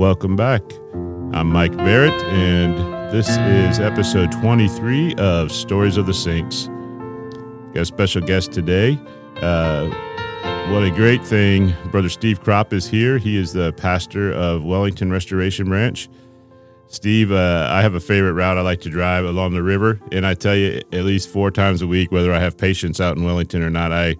Welcome back. I'm Mike Barrett, and this is episode 23 of Stories of the Saints. Got a special guest today. Uh, what a great thing. Brother Steve Kropp is here. He is the pastor of Wellington Restoration Ranch. Steve, uh, I have a favorite route I like to drive along the river, and I tell you, at least four times a week, whether I have patients out in Wellington or not, I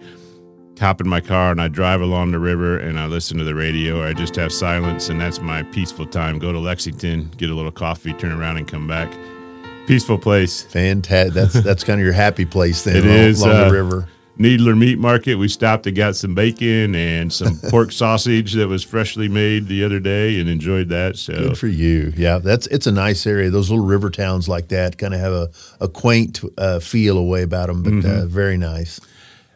hop in my car and I drive along the river and I listen to the radio or I just have silence, and that's my peaceful time. Go to Lexington, get a little coffee, turn around, and come back. Peaceful place. Fantastic. That's that's kind of your happy place then. It along, is, along uh, the river. Needler Meat Market. We stopped and got some bacon and some pork sausage that was freshly made the other day and enjoyed that. So Good for you. Yeah, that's it's a nice area. Those little river towns like that kind of have a, a quaint uh, feel away about them, but Mm-hmm. uh, very nice.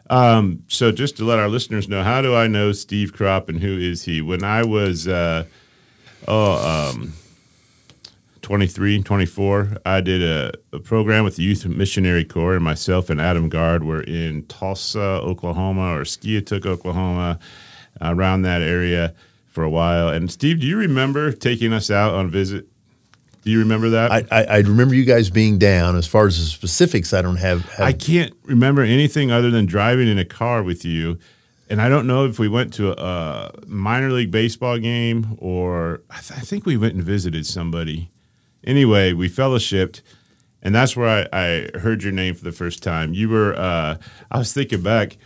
Um, so just to let our listeners know, how do I know Steve Kropp and who is he? When I was, uh, oh, um, 23, 24, I did a, a program with the Youth Missionary Corps, and myself and Adam Gard were in Tulsa, Oklahoma, or Skiatook, Oklahoma, around that area for a while. And Steve, do you remember taking us out on visit? Do you remember that? I, I, I remember you guys being down. As far as the specifics, I don't have. have I can't remember anything other than driving in a car with you. And I don't know if we went to a, a minor league baseball game or I, th- I think we went and visited somebody. Anyway, we fellowshipped, and that's where I, I heard your name for the first time. You were, uh, I was thinking back.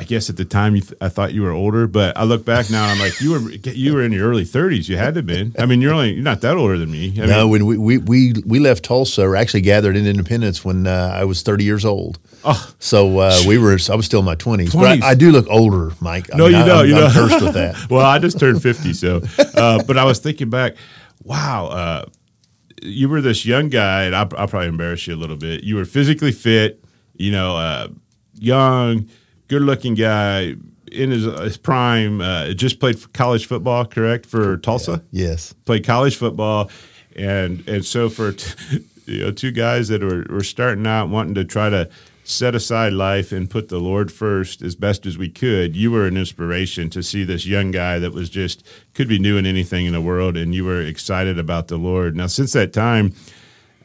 I guess at the time you th- I thought you were older, but I look back now. and I'm like, you were you were in your early 30s. You had to have been. I mean, you're only you're not that older than me. I no, mean, when we, we, we, we left Tulsa, or actually gathered in Independence when uh, I was 30 years old. Oh. So uh, we were. I was still in my 20s. 20s. But I, I do look older, Mike. I No, mean, you I, don't. I'm, you don't. cursed with that. well, I just turned 50, so. Uh, but I was thinking back, wow, uh, you were this young guy, and I'll, I'll probably embarrass you a little bit. You were physically fit, you know, uh, young, good looking guy in his, his prime. Uh, just played college football, correct, for Tulsa? Yes. played college football, and and so for t- you know two guys that were, were starting out wanting to try to set aside life and put the Lord first as best as we could, you were an inspiration to see this young guy that was just could be doing anything in the world, and you were excited about the Lord. Now, since that time.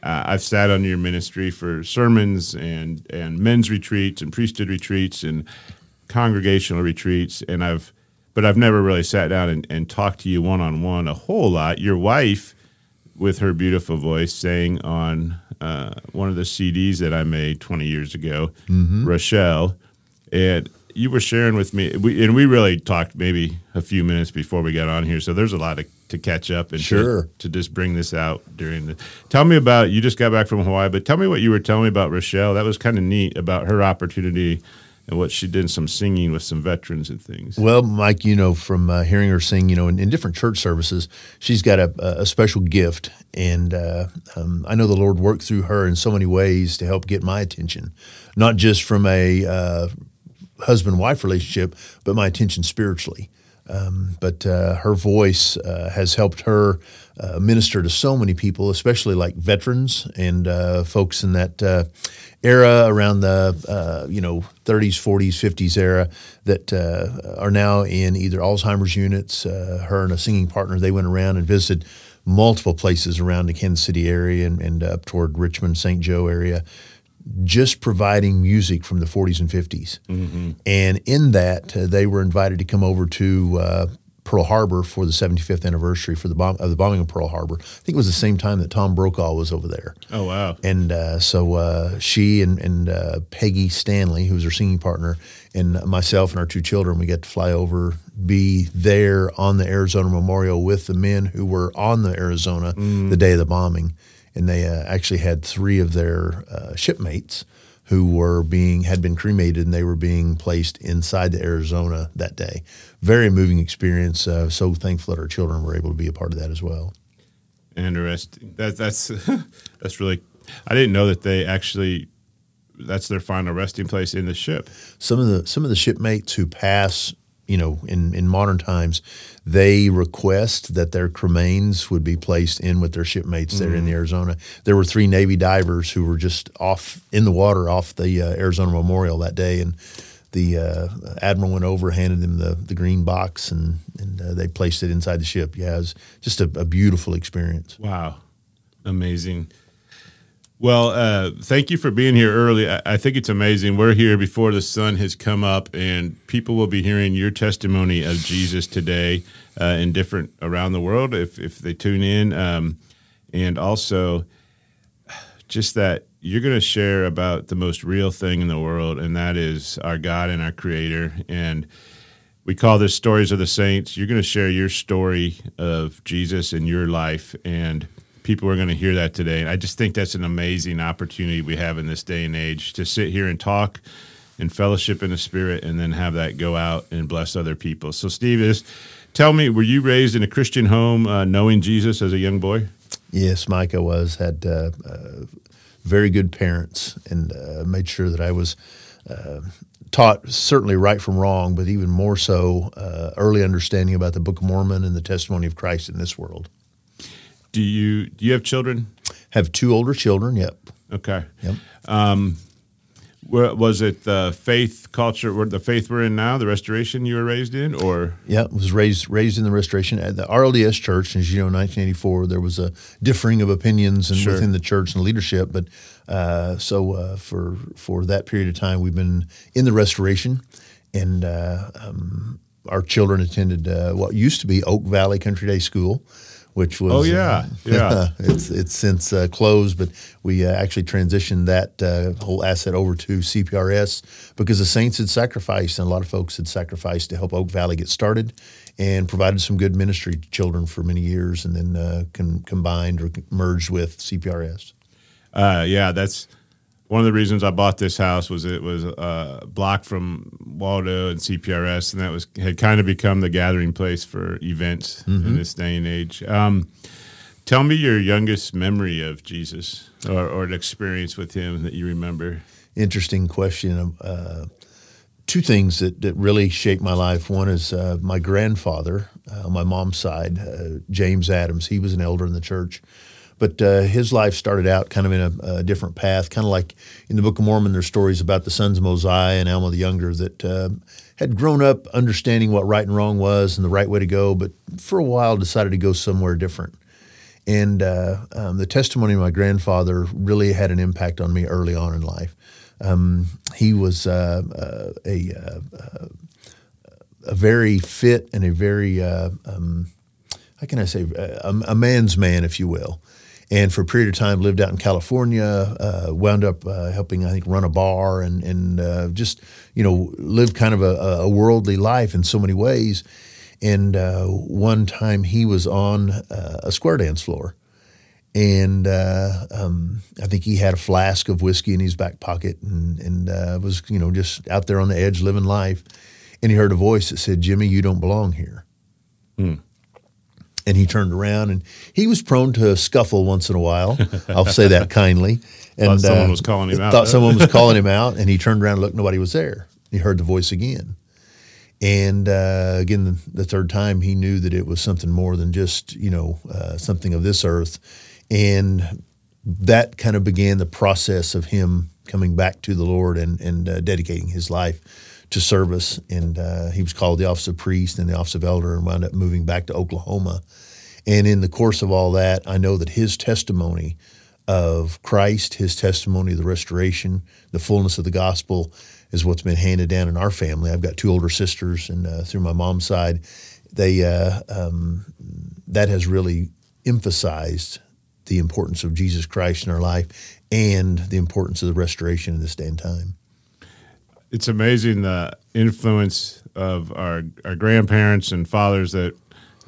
Uh, I've sat under your ministry for sermons and, and men's retreats and priesthood retreats and congregational retreats, and I've but I've never really sat down and, and talked to you one on one a whole lot. Your wife, with her beautiful voice, sang on uh, one of the CDs that I made 20 years ago, Rochelle, and you were sharing with me, we, and we really talked maybe a few minutes before we got on here. So there's a lot to, to catch up and to- Sure. to, just bring this out during the. Tell me about you just got back from Hawaii, but tell me what you were telling me about Rochelle. That was kind of neat about her opportunity and what she did some singing with some veterans and things. Well, Mike, you know, from uh, hearing her sing, you know, in, in different church services, she's got a, a special gift. And uh, um, I know the Lord worked through her in so many ways to help get my attention, not just from a uh, husband wife relationship, but my attention spiritually. Um, but uh, her voice uh, has helped her uh, minister to so many people, especially like veterans and uh, folks in that uh, era around the uh, you know 30s, 40s, 50s era that are now in either Alzheimer's units. Her and a singing partner they went around and visited multiple places around the Kansas City area and, and up toward Richmond, St. Joe area just providing music from the 40s and 50s. And in that, uh, they were invited to come over to uh, Pearl Harbor for the 75th anniversary for the bomb of the bombing of Pearl Harbor. I think it was the same time that Tom Brokaw was over there. Oh wow! And uh, so uh, she and, and uh, Peggy Stanley, who was her singing partner, and myself and our two children, we got to fly over, be there on the Arizona Memorial with the men who were on the Arizona the day of the bombing. And they uh, actually had three of their uh, shipmates who were being had been cremated and they were being placed inside the Arizona that day. Very moving experience. Uh, so thankful that our children were able to be a part of that as well. Interesting. That that's that's really. I didn't know that they actually. That's their final resting place in the ship. some of the some of the shipmates who pass, you know, in, in modern times, they request that their cremains would be placed in with their shipmates there in the Arizona. There were three Navy divers who were just off in the water off the uh, Arizona Memorial that day, and the uh, admiral went over, handed them the, the green box, and and uh, they placed it inside the ship. Yeah, it was just a, a beautiful experience. Wow, amazing. Well, uh, thank you for being here early. I, I, think it's amazing. We're here before the sun has come up, and people will be hearing your testimony of Jesus today uh, in different around the world if if they tune in, um, and also just that you're going to share about the most real thing in the world, and that is our God and our Creator. And we call this Stories of the Saints. You're going to share your story of Jesus in your life, and people are going to hear that today. And I just think that's an amazing opportunity we have in this day and age to sit here and talk and fellowship in the Spirit, and then have that go out and bless other people. So, Steve, is tell me, were you raised in a Christian home, uh, knowing Jesus as a young boy? Yes, I was had. Uh, uh, very good parents and uh, made sure that I was uh, taught certainly right from wrong, but even more so uh, early understanding about the Book of Mormon and the testimony of Christ in this world. Do you do you have children? Have two older children. Yep. Okay. Yep. Um, was it the faith culture, the faith we're in now, the restoration you were raised in, or? Yeah, was raised raised in the restoration at the RLDS Church. As you know, in 1984, there was a differing of opinions and sure. within the church and leadership. But uh, so uh, for for that period of time, we've been in the restoration, and uh, um, our children attended uh, what used to be Oak Valley Country Day School which was oh yeah uh, yeah it's it's since uh, closed, but we uh, actually transitioned that uh, whole asset over to CPRS because the Saints had sacrificed and a lot of folks had sacrificed to help Oak Valley get started and provided some good ministry to children for many years, and then uh, combined or merged with CPRS. Uh, yeah, that's one of the reasons I bought this house was it was a block from Waldo and CPRS, and that was had kind of become the gathering place for events mm-hmm. in this day and age. Um, tell me your youngest memory of Jesus or, or, an experience with him that you remember. Interesting question. Uh, two things that, that really shaped my life. One is uh, my grandfather uh, on my mom's side, uh, James Adams. He was an elder in the church but uh, his life started out kind of in a, a, different path, kind of like in the Book of Mormon. There's stories about the sons of Mosiah and Alma the Younger that uh, had grown up understanding what right and wrong was and the right way to go, but for a while decided to go somewhere different. And uh, um, the testimony of my grandfather really had an impact on me early on in life. Um, he was uh, uh, a, uh, a very fit and a very um, how can I say a, a man's man, if you will and for a period of time lived out in California. Uh, wound up uh, helping, I think, run a bar and and uh, just you know lived kind of a, a, worldly life in so many ways. And uh, one time he was on uh, a square dance floor, and uh, um, I think he had a flask of whiskey in his back pocket and and was you know just out there on the edge living life. And he heard a voice that said, "Jimmy, you don't belong here." Hmm and he turned around and he was prone to scuffle once in a while. I'll say that kindly. And thought someone uh, was calling him out. Thought someone was calling him out, and he turned around and looked. Nobody was there. He heard the voice again, and uh, again the, the, third time he knew that it was something more than just you know uh, something of this earth, and that kind of began the process of him coming back to the Lord and and uh, dedicating his life to service, and uh, he was called the office of priest and the office of elder, and wound up moving back to Oklahoma. And in the course of all that, I know that his testimony of Christ, his testimony of the restoration, the fullness of the gospel, is what's been handed down in our family. I've got two older sisters, and uh, through my mom's side, they uh, um, that has really emphasized the importance of Jesus Christ in our life and the importance of the restoration in this day and time it's amazing the influence of our our grandparents and fathers that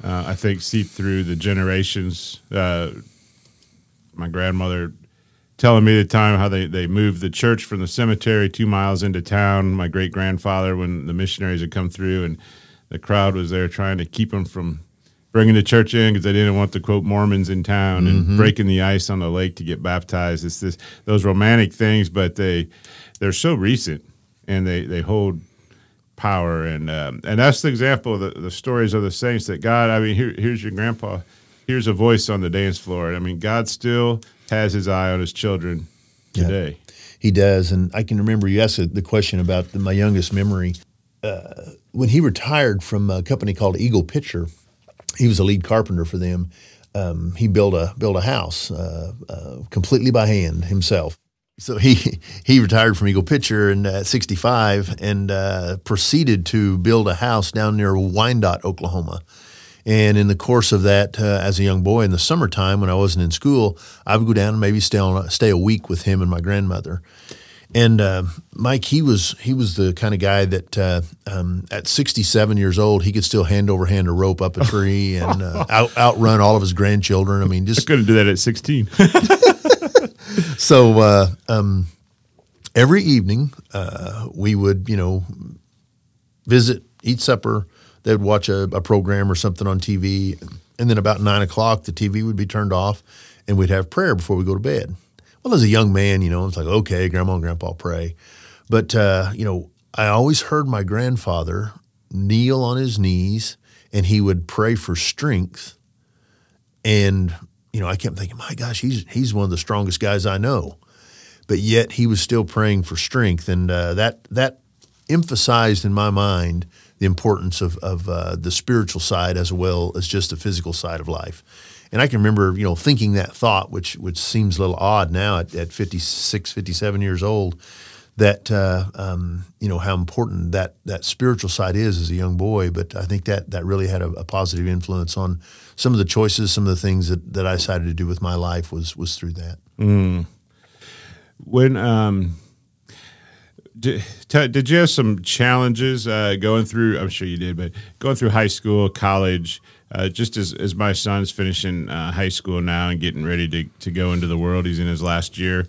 uh, I think seep through the generations. Uh, my grandmother telling me the time how they, they moved the church from the cemetery two miles into town. My great grandfather, when the missionaries had come through and the crowd was there trying to keep them from bringing the church in because they didn't want the quote Mormons in town mm-hmm. and breaking the ice on the lake to get baptized. It's this those romantic things, but they they're so recent and they, they hold power and um, and that's the example of the, the stories of the saints that God I mean here, here's your grandpa here's a voice on the dance floor I mean God still has his eye on his children today he does. And I can remember you asked the question about the, my youngest memory. Uh, when he retired from a company called Eagle-Picher, he was a lead carpenter for them. Um, he built a built a house uh, uh, completely by hand himself. So he he retired from Eagle-Picher in uh, 65 and uh, proceeded to build a house down near Wyandotte, Oklahoma. And in the course of that, uh, as a young boy in the summertime when I wasn't in school, I would go down and maybe stay on, stay a week with him and my grandmother. And uh, Mike, he was he was the kind of guy that uh, um, at 67 years old, he could still hand over hand a rope up a tree and uh, out, outrun all of his grandchildren. I mean, just couldn't do that at 16. so uh, um, every evening uh, we would, you know, visit, eat supper. They'd watch a, a, program or something on TV, and then about nine o'clock, the TV would be turned off, and we'd have prayer before we go to bed. Well, as a young man, you know, it's like okay, grandma and grandpa pray, but uh, you know, I always heard my grandfather kneel on his knees, and he would pray for strength, and you know, I kept thinking, my gosh, he's he's one of the strongest guys I know, but yet he was still praying for strength, and uh, that that emphasized in my mind the importance of of uh, the spiritual side as well as just the physical side of life. And I can remember, you know, thinking that thought, which which seems a little odd now at, at 56, 57 years old, that uh, um, you know how important that that spiritual side is as a young boy. But I think that that really had a, a, positive influence on some of the choices, some of the things that, that I decided to do with my life was was through that. Mm. When um, did, t- did you have some challenges uh, going through? I'm sure you did, but going through high school, college. Uh, just as, as my son's finishing uh, high school now and getting ready to, to go into the world, he's in his last year.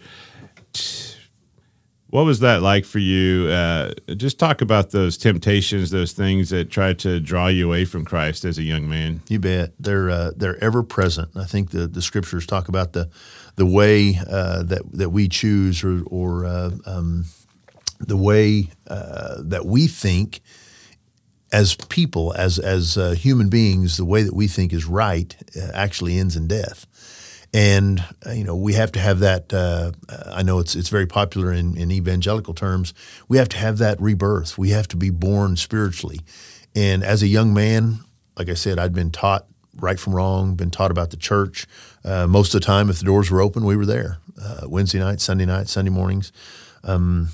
What was that like for you? Uh, just talk about those temptations, those things that try to draw you away from Christ as a young man. You bet. They're uh, they're ever present. I think the, the scriptures talk about the the way uh, that that we choose, or, or uh, um, the way uh, that we think as people, as as uh, human beings, the way that we think is right actually ends in death and uh, you know we have to have that. Uh, I know it's it's very popular in, in evangelical terms. We have to have that rebirth. We have to be born spiritually. And as a young man, like I said, I'd been taught right from wrong, been taught about the church. Uh, most of the time, if the doors were open, we were there. Uh, Wednesday night, Sunday night, Sunday mornings. Um,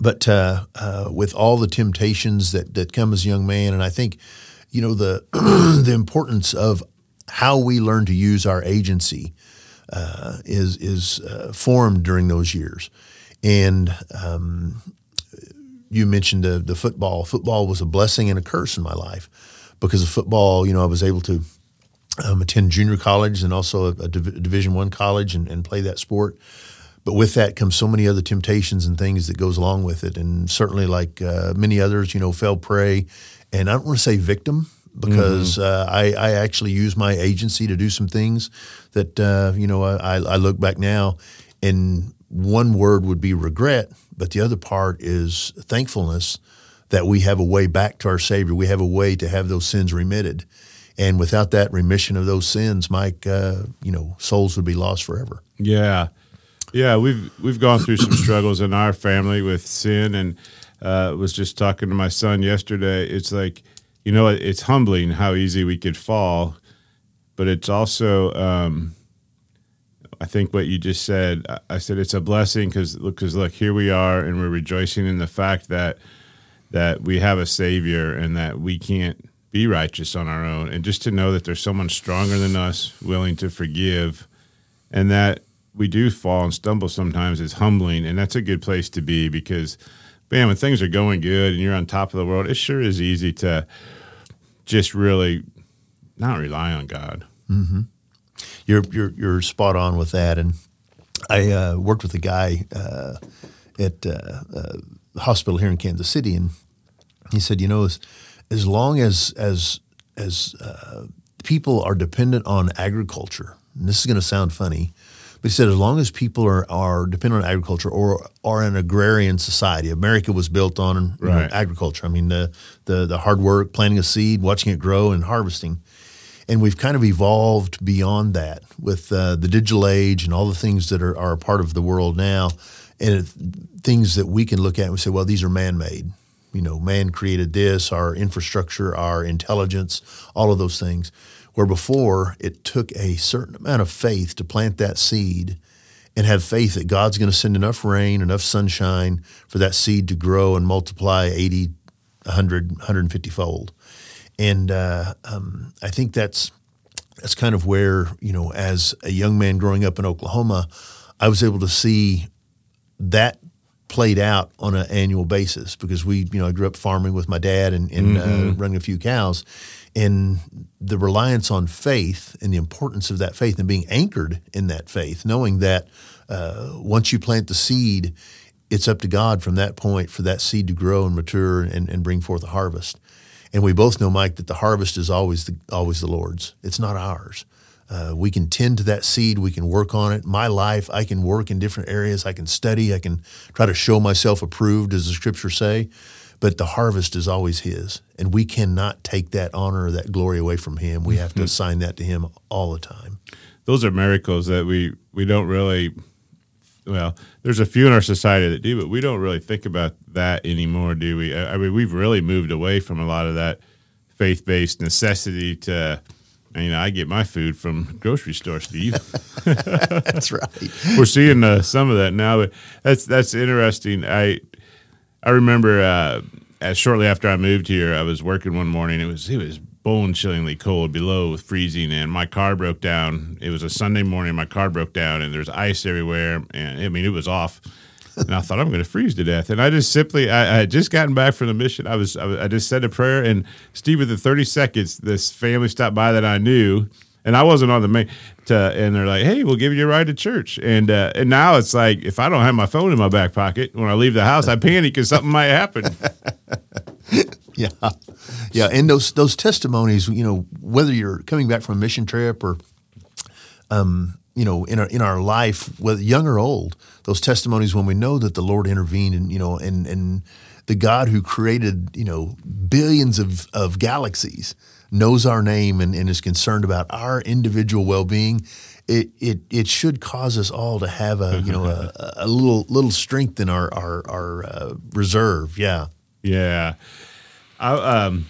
but uh, uh, with all the temptations that that come as a young man, and I think, you know, the the importance of how we learn to use our agency uh, is is uh, formed during those years. And um, you mentioned the, the football. Football was a blessing and a curse in my life because of football. You know, I was able to um, attend junior college and also a, a Div- Division One college and, and play that sport. But with that comes so many other temptations and things that goes along with it, and certainly like uh, many others, you know, fell prey. And I don't want to say victim because mm-hmm. uh, I, I, actually use my agency to do some things that uh, you know I, I, look back now and one word would be regret but the other part is thankfulness that we have a way back to our savior. We have a way to have those sins remitted. And without that remission of those sins mike uh, you know souls would be lost forever. Yeah. Yeah we've we've gone through some struggles in our family with sin. And uh, was just talking to my son yesterday. It's like you know, it's humbling how easy we could fall, but it's also, um, I think what you just said. I said it's a blessing because because look, here we are, and we're rejoicing in the fact that that we have a Savior and that we can't be righteous on our own, and just to know that there's someone stronger than us, willing to forgive, and that we do fall and stumble sometimes is humbling, and that's a good place to be because man, when things are going good and you're on top of the world, it sure is easy to just really not rely on God. Mm-hmm. You're you're you're spot on with that. And I uh, worked with a guy uh, at uh, the hospital here in Kansas City, and he said, you know, as as long as as as uh, people are dependent on agriculture, and this is going to sound funny, but he said, as long as people are, are dependent on agriculture or are an agrarian society, America was built on right. know, agriculture. I mean, the, the, the hard work, planting a seed, watching it grow, and harvesting. And we've kind of evolved beyond that with uh, the digital age and all the things that are, are a part of the world now. and it, things that we can look at and we say, well, these are man made. You know, man created this, our infrastructure, our intelligence, all of those things. Where before it took a certain amount of faith to plant that seed and have faith that God's going to send enough rain, enough sunshine for that seed to grow and multiply 80, 100, 150 fold. And uh, um, I think that's that's kind of where you know, as a young man growing up in Oklahoma, I was able to see that played out on an annual basis because we, you know, I grew up farming with my dad and, and uh, mm-hmm. uh, running a few cows, and the reliance on faith and the importance of that faith and being anchored in that faith, knowing that uh, once you plant the seed, it's up to God from that point for that seed to grow and mature and, and bring forth a harvest. And we both know, Mike, that the harvest is always the, always the Lord's. It's not ours. Uh, we can tend to that seed. We can work on it. My life, I can work in different areas. I can study. I can try to show myself approved, as the scriptures say. But the harvest is always His, and we cannot take that honor or that glory away from Him. We have to assign that to Him all the time. Those are miracles that we we don't really. Well, there's a few in our society that do, but we don't really think about that anymore, do we? I mean, we've really moved away from a lot of that faith based necessity to you know, I get my food from grocery store, Steve. that's right. We're seeing uh, some of that now, but that's that's interesting. I I remember uh, as shortly after I moved here, I was working one morning. It was it was bone chillingly cold, below freezing, and my car broke down. It was a Sunday morning. My car broke down, and there's ice everywhere. And I mean, it was off and I thought I'm going to freeze to death. And I just simply, I, I, had just gotten back from the mission. I was, I, I just said a prayer, and Steve, within 30 seconds, this family stopped by that I knew, and I wasn't on the main. To, and they're like, "Hey, we'll give you a ride to church." And uh, and now it's like, if I don't have my phone in my back pocket when I leave the house, I panic because something might happen. yeah, yeah, and those those testimonies, you know, whether you're coming back from a mission trip or, um, you know, in our in our life, whether young or old, those testimonies when we know that the Lord intervened and you know and and the God who created you know billions of of galaxies knows our name and, and is concerned about our individual well being. It, it it should cause us all to have a you know a, a little little strength in our our, our uh, reserve. Yeah, yeah. I, um,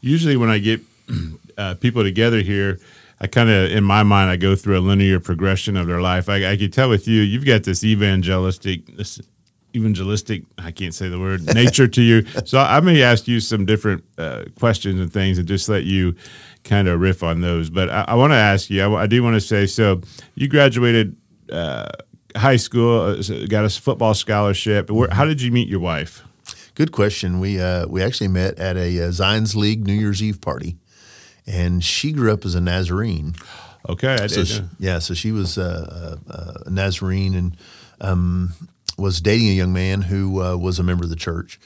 usually when I get uh, people together here, I kind of, in my mind, I go through a linear progression of their life. I, I can tell with you, you've got this evangelistic, evangelistic, I can't say the word, nature to you. So I may ask you some different uh, questions and things and just let you kind of riff on those. But I, I want to ask you, I, I do want to say, so you graduated uh, high school, uh, got a football scholarship. Where, how did you meet your wife? Good question. We uh, we actually met at a uh, Zions League New Year's Eve party and she grew up as a Nazarene. Okay, I so did. She, yeah, so she was a, a Nazarene and um, was dating a young man who uh, was a member of the church.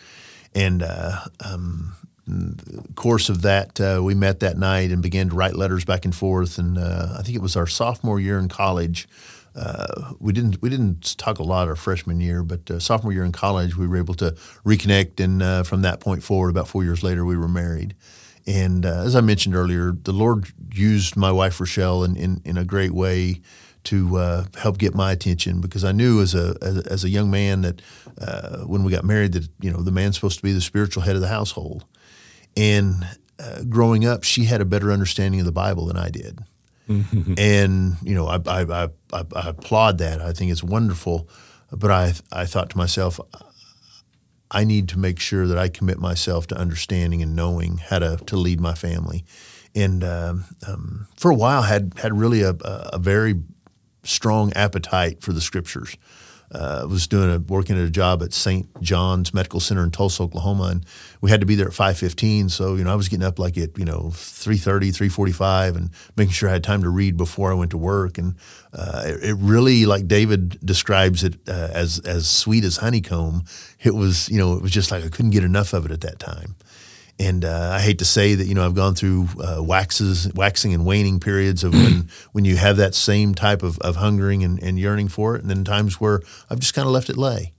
And uh, um, the course of that, uh, we met that night and began to write letters back and forth. And uh, I think it was our sophomore year in college. Uh, we didn't we didn't talk a lot our freshman year, but uh, sophomore year in college we were able to reconnect, and from that point forward, about four years later, we were married. And as I mentioned earlier, the Lord used my wife Rochelle in, in, in a great way to uh, help get my attention because I knew as a as, as a young man that uh, when we got married that you know the man's supposed to be the spiritual head of the household, and uh, growing up she had a better understanding of the Bible than I did, mm-hmm. and you know I, I, I, I applaud that I think it's wonderful, but I I thought to myself I need to make sure that I commit myself to understanding and knowing how to, to lead my family. And um, um, for a while, had had really a, a, very strong appetite for the scriptures uh, was doing a, working at a job at St. John's Medical Center in Tulsa, Oklahoma, and we had to be there at five fifteen. So you know, I was getting up like at you know 3.30, 3.45 and making sure I had time to read before I went to work. And uh, it, it, really, like David describes it, uh, as as sweet as honeycomb. It was you know, it was just like I couldn't get enough of it at that time. And uh, I hate to say that you know I've gone through uh, waxes, waxing and waning periods of when when you have that same type of, of hungering and, and yearning for it, and then times where I've just kind of left it lay.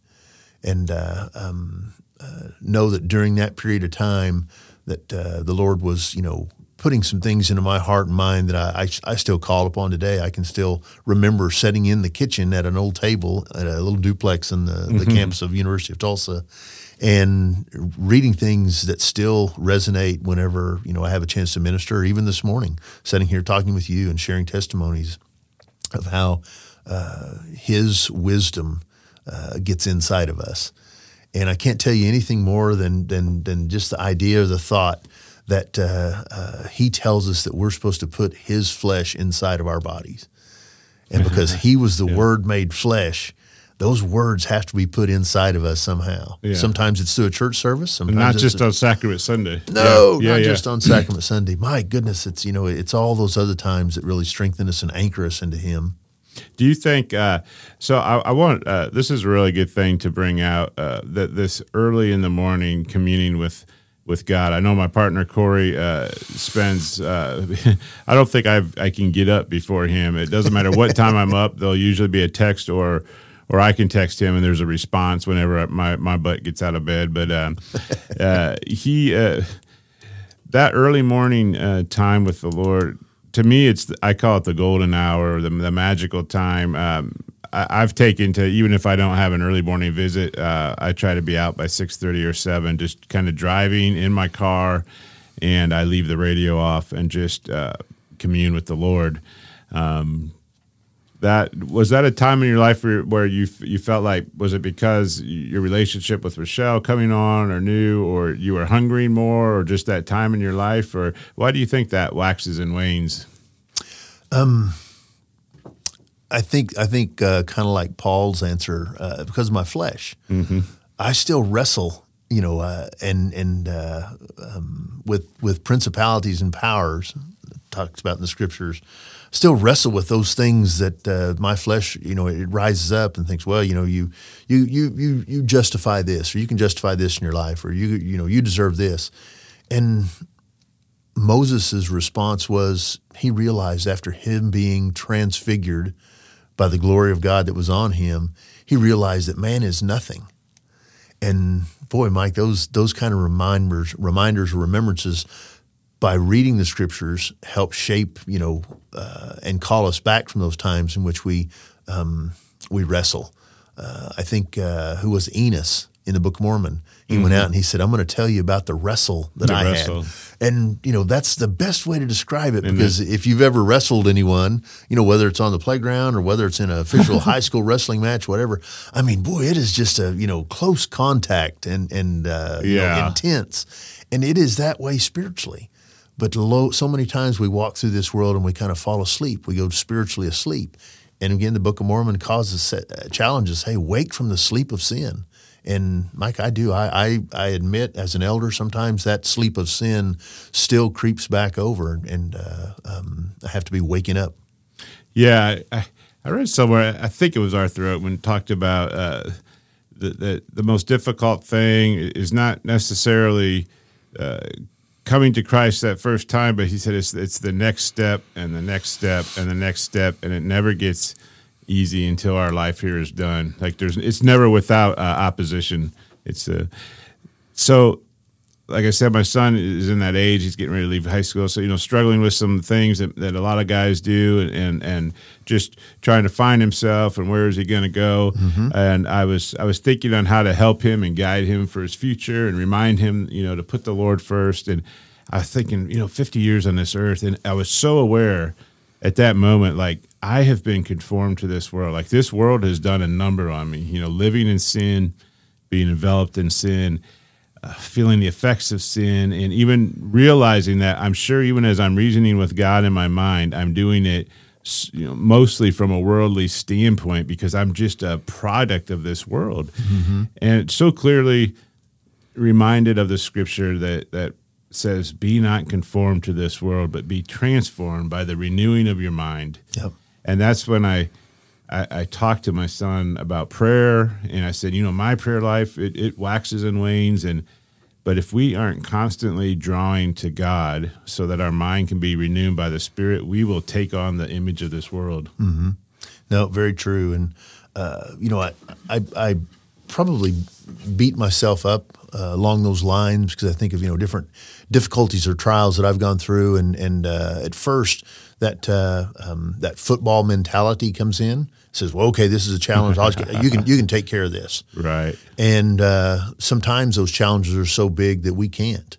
And uh, um, uh, know that during that period of time that uh, the Lord was you know putting some things into my heart and mind that I, I, I, still call upon today. I can still remember sitting in the kitchen at an old table at a little duplex in the, mm-hmm. the campus of University of Tulsa and reading things that still resonate whenever you know I have a chance to minister. Even this morning, sitting here talking with you and sharing testimonies of how uh, His wisdom uh, gets inside of us, and I can't tell you anything more than than than just the idea or the thought that uh, uh, He tells us that we're supposed to put His flesh inside of our bodies, and because He was the yeah. Word made flesh those words have to be put inside of us somehow. Yeah. Sometimes it's through a church service. Sometimes not just on Sacrament Sunday. No, yeah. not yeah, just on Sacrament Sunday. My goodness, it's you know it's all those other times that really strengthen us and anchor us into Him. Do you think? Uh, so I, I want uh, this is a really good thing to bring out uh, that this early in the morning communing with with God. I know my partner Corey uh, spends. Uh, I don't think I I can get up before him. It doesn't matter what time I'm up. There'll usually be a text or or I can text him and there's a response whenever my, my butt gets out of bed. But um, uh, he, uh, that early morning uh, time with the Lord, to me, it's I call it the golden hour, the, the magical time. Um, I, have taken to even if I don't have an early morning visit, uh, I try to be out by six thirty or seven, just kind of driving in my car, and I leave the radio off and just uh, commune with the Lord. Um, that was that a time in your life where, where you you felt like was it because your relationship with Rochelle coming on or new or you were hungry more or just that time in your life or why do you think that waxes and wanes? Um, I think I think uh, kind of like Paul's answer uh, because of my flesh. Mm-hmm. I still wrestle, you know, uh, and and uh, um, with with principalities and powers talks about in the scriptures still wrestle with those things that uh, my flesh, you know, it rises up and thinks, well, you know, you you you you you justify this, or you can justify this in your life, or you you know, you deserve this. And Moses' response was he realized after him being transfigured by the glory of God that was on him, he realized that man is nothing. And boy, Mike, those those kind of reminders, reminders, remembrances by reading the scriptures help shape, you know, uh, and call us back from those times in which we um, we wrestle. Uh, I think uh, who was Enos in the Book of Mormon. He mm-hmm. went out and he said, "I'm going to tell you about the wrestle that the I wrestle. had." And you know, that's the best way to describe it because if you've ever wrestled anyone, you know, whether it's on the playground or whether it's in an official high school wrestling match, whatever. I mean, boy, it is just a you know close contact and and uh, yeah. know, intense, and it is that way spiritually. But so many times we walk through this world and we kind of fall asleep. We go spiritually asleep. And again, the Book of Mormon causes uh, challenges. Hey, wake from the sleep of sin. And Mike, I do. I, I, I admit, as an elder, sometimes that sleep of sin still creeps back over, and uh, um, I have to be waking up. Yeah, I, I, read somewhere. I think it was Arthur Oakman talked about uh, the, the, the most difficult thing is not necessarily uh, coming to Christ that first time, but he said it's it's the next step and the next step and the next step, and it never gets easy until our life here is done. Like there's, it's never without uh, opposition. It's uh, so like I said, my son is in that age. He's getting ready to leave high school, so you know, struggling with some things that, that a lot of guys do, and, and, and just trying to find himself and where is he going to go. Mm-hmm. And I was I was thinking on how to help him and guide him for his future and remind him, you know, to put the Lord first. And I was thinking, you know, 50 years on this earth, and I was so aware at that moment, like I have been conformed to this world. Like this world has done a number on me. You know, living in sin, being enveloped in sin uh, feeling the effects of sin and even realizing that I'm sure even as I'm reasoning with God in my mind, I'm doing it you know, mostly from a worldly standpoint because I'm just a product of this world. Mm-hmm. And so clearly reminded of the scripture that that says, "Be not conformed to this world, but be transformed by the renewing of your mind." Yep. And that's when I I, I, talked to my son about prayer, and I said, you know, my prayer life it, it waxes and wanes, and but if we aren't constantly drawing to God so that our mind can be renewed by the Spirit, we will take on the image of this world. Mm-hmm. No, very true. And uh, you know, I, I, I probably beat myself up uh, along those lines because I think of you know different difficulties or trials that I've gone through, and and uh, at first that uh, um, that football mentality comes in. Says, well, okay, this is a challenge. You can you can take care of this, right? And uh, sometimes those challenges are so big that we can't.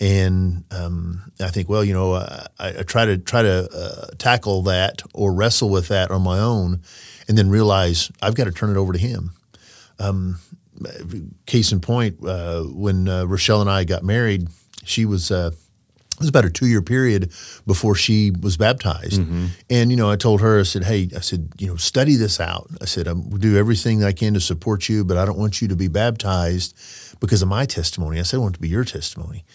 And um, I think, well, you know, I, I try to try to uh, tackle that or wrestle with that on my own, and then realize I've got to turn it over to Him. Um, case in point, uh, when uh, Rochelle and I got married, she was uh, it was about a two year period before she was baptized. Mm-hmm. And, you know, I told her, I said, hey, I said, you know, study this out. I said, I will do everything that I can to support you, but I don't want you to be baptized because of my testimony. I said, I want it to be your testimony.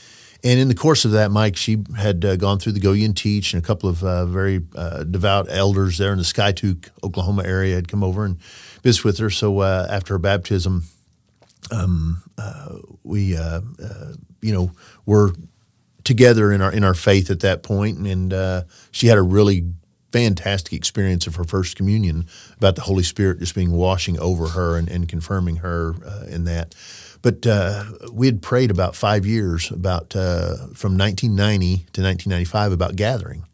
And in the course of that, Mike, she had uh, gone through the Go and Teach, and a couple of uh, very uh, devout elders there in the Skiatook, Oklahoma area had come over and visited with her. So uh, after her baptism, um, uh, we, uh, you know, were together in our in our faith at that point, and she had a really fantastic experience of her first communion about the Holy Spirit just being washing over her and, and confirming her in that. But uh, we had prayed about five years about uh, from 1990 to 1995 about gathering.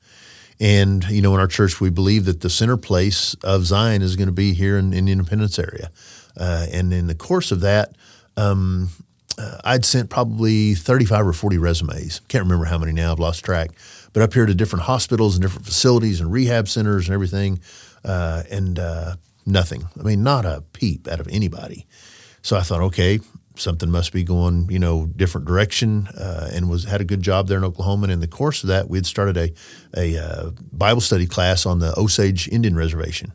And, you know, in our church, we believe that the center place of Zion is going to be here in, in the Independence area. Uh, and in the course of that, um, uh, I'd sent probably 35 or 40 resumes. Can't remember how many now, I've lost track. But up here to different hospitals and different facilities and rehab centers and everything, uh, and uh, nothing. I mean, not a peep out of anybody. So I thought, okay, something must be going, you know, different direction, uh, and was had a good job there in Oklahoma. And in the course of that, we had started a a uh, Bible study class on the Osage Indian Reservation.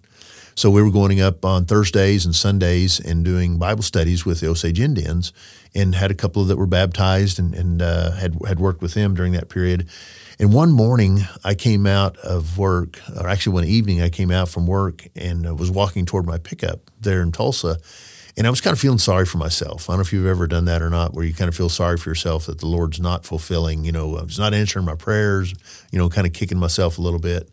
So we were going up on Thursdays and Sundays and doing Bible studies with the Osage Indians, and had a couple that were baptized and, and uh, had had worked with them during that period. And one morning, I came out of work, or actually one evening, I came out from work and uh, was walking toward my pickup there in Tulsa and I was kind of feeling sorry for myself. I don't know if you've ever done that or not, where you kind of feel sorry for yourself that the Lord's not fulfilling, you know, He's not answering my prayers, you know, kind of kicking myself a little bit.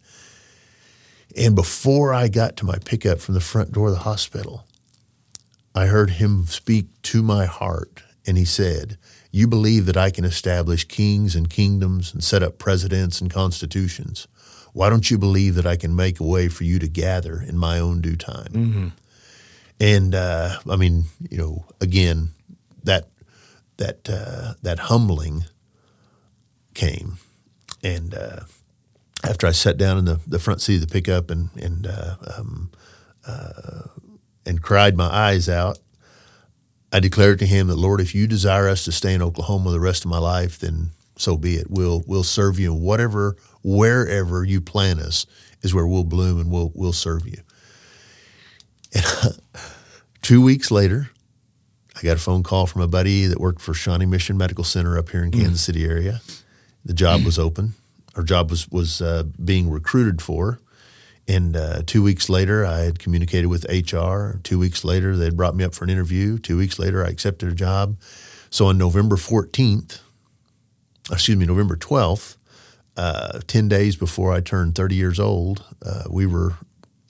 And before I got to my pickup from the front door of the hospital, I heard him speak to my heart, and he said, You believe that I can establish kings and kingdoms and set up presidents and constitutions. Why don't you believe that I can make a way for you to gather in my own due time? Mm-hmm. And uh, I mean, you know, again, that that uh, that humbling came, and uh, after I sat down in the, the front seat of the pickup and and uh, um, uh, and cried my eyes out, I declared to him that Lord, if you desire us to stay in Oklahoma the rest of my life, then so be it. We'll we'll serve you whatever wherever you plan us is where we'll bloom and we'll we'll serve you. And two weeks later, I got a phone call from a buddy that worked for Shawnee Mission Medical Center up here in Kansas mm. City area. The job was open. Our job was was uh, being recruited for. And uh, two weeks later, I had communicated with HR. Two weeks later, they brought me up for an interview. Two weeks later, I accepted a job. So on November 14th, excuse me, November 12th, uh, 10 days before I turned 30 years old, uh, we were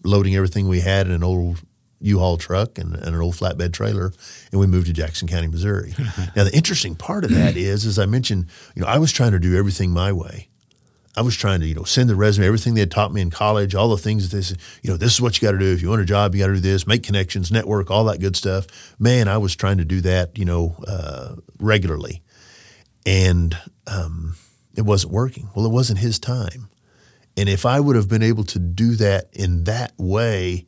loading everything we had in an old U-Haul truck and, and, an old flatbed trailer, and we moved to Jackson County, Missouri. now, the interesting part of that is, as I mentioned, you know, I was trying to do everything my way. I was trying to, you know, send the resume, everything they had taught me in college, all the things that they said, you know, this is what you got to do. If you want a job, you got to do this, make connections, network, all that good stuff. Man, I was trying to do that, you know, uh, regularly. And um, it wasn't working. Well, it wasn't his time. And if I would have been able to do that in that way,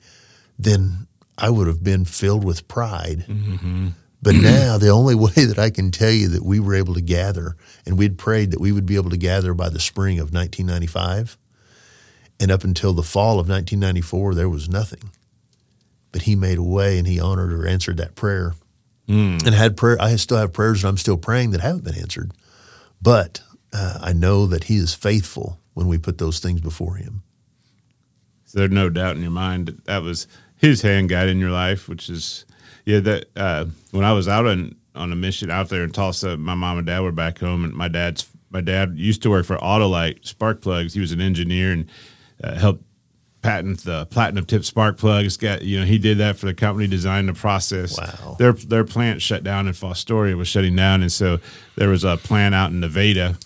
then I would have been filled with pride. Mm-hmm. But now the only way that I can tell you that we were able to gather, and we'd prayed that we would be able to gather by the spring of 1995, and up until the fall of 1994, there was nothing. But He made a way, and He honored or answered that prayer, mm. and had prayer. I still have prayers that I'm still praying that haven't been answered, but uh, I know that He is faithful when we put those things before Him. So there's no doubt in your mind that that was his hand guide in your life, which is yeah. That uh, when I was out on on a mission out there in Tulsa, my mom and dad were back home, and my dad's my dad used to work for Autolite spark plugs. He was an engineer and uh, helped patent the platinum tip spark plugs. Got you know he did that for the company, designed the process. Wow. Their their plant shut down in Fostoria was shutting down, and so there was a plant out in Nevada,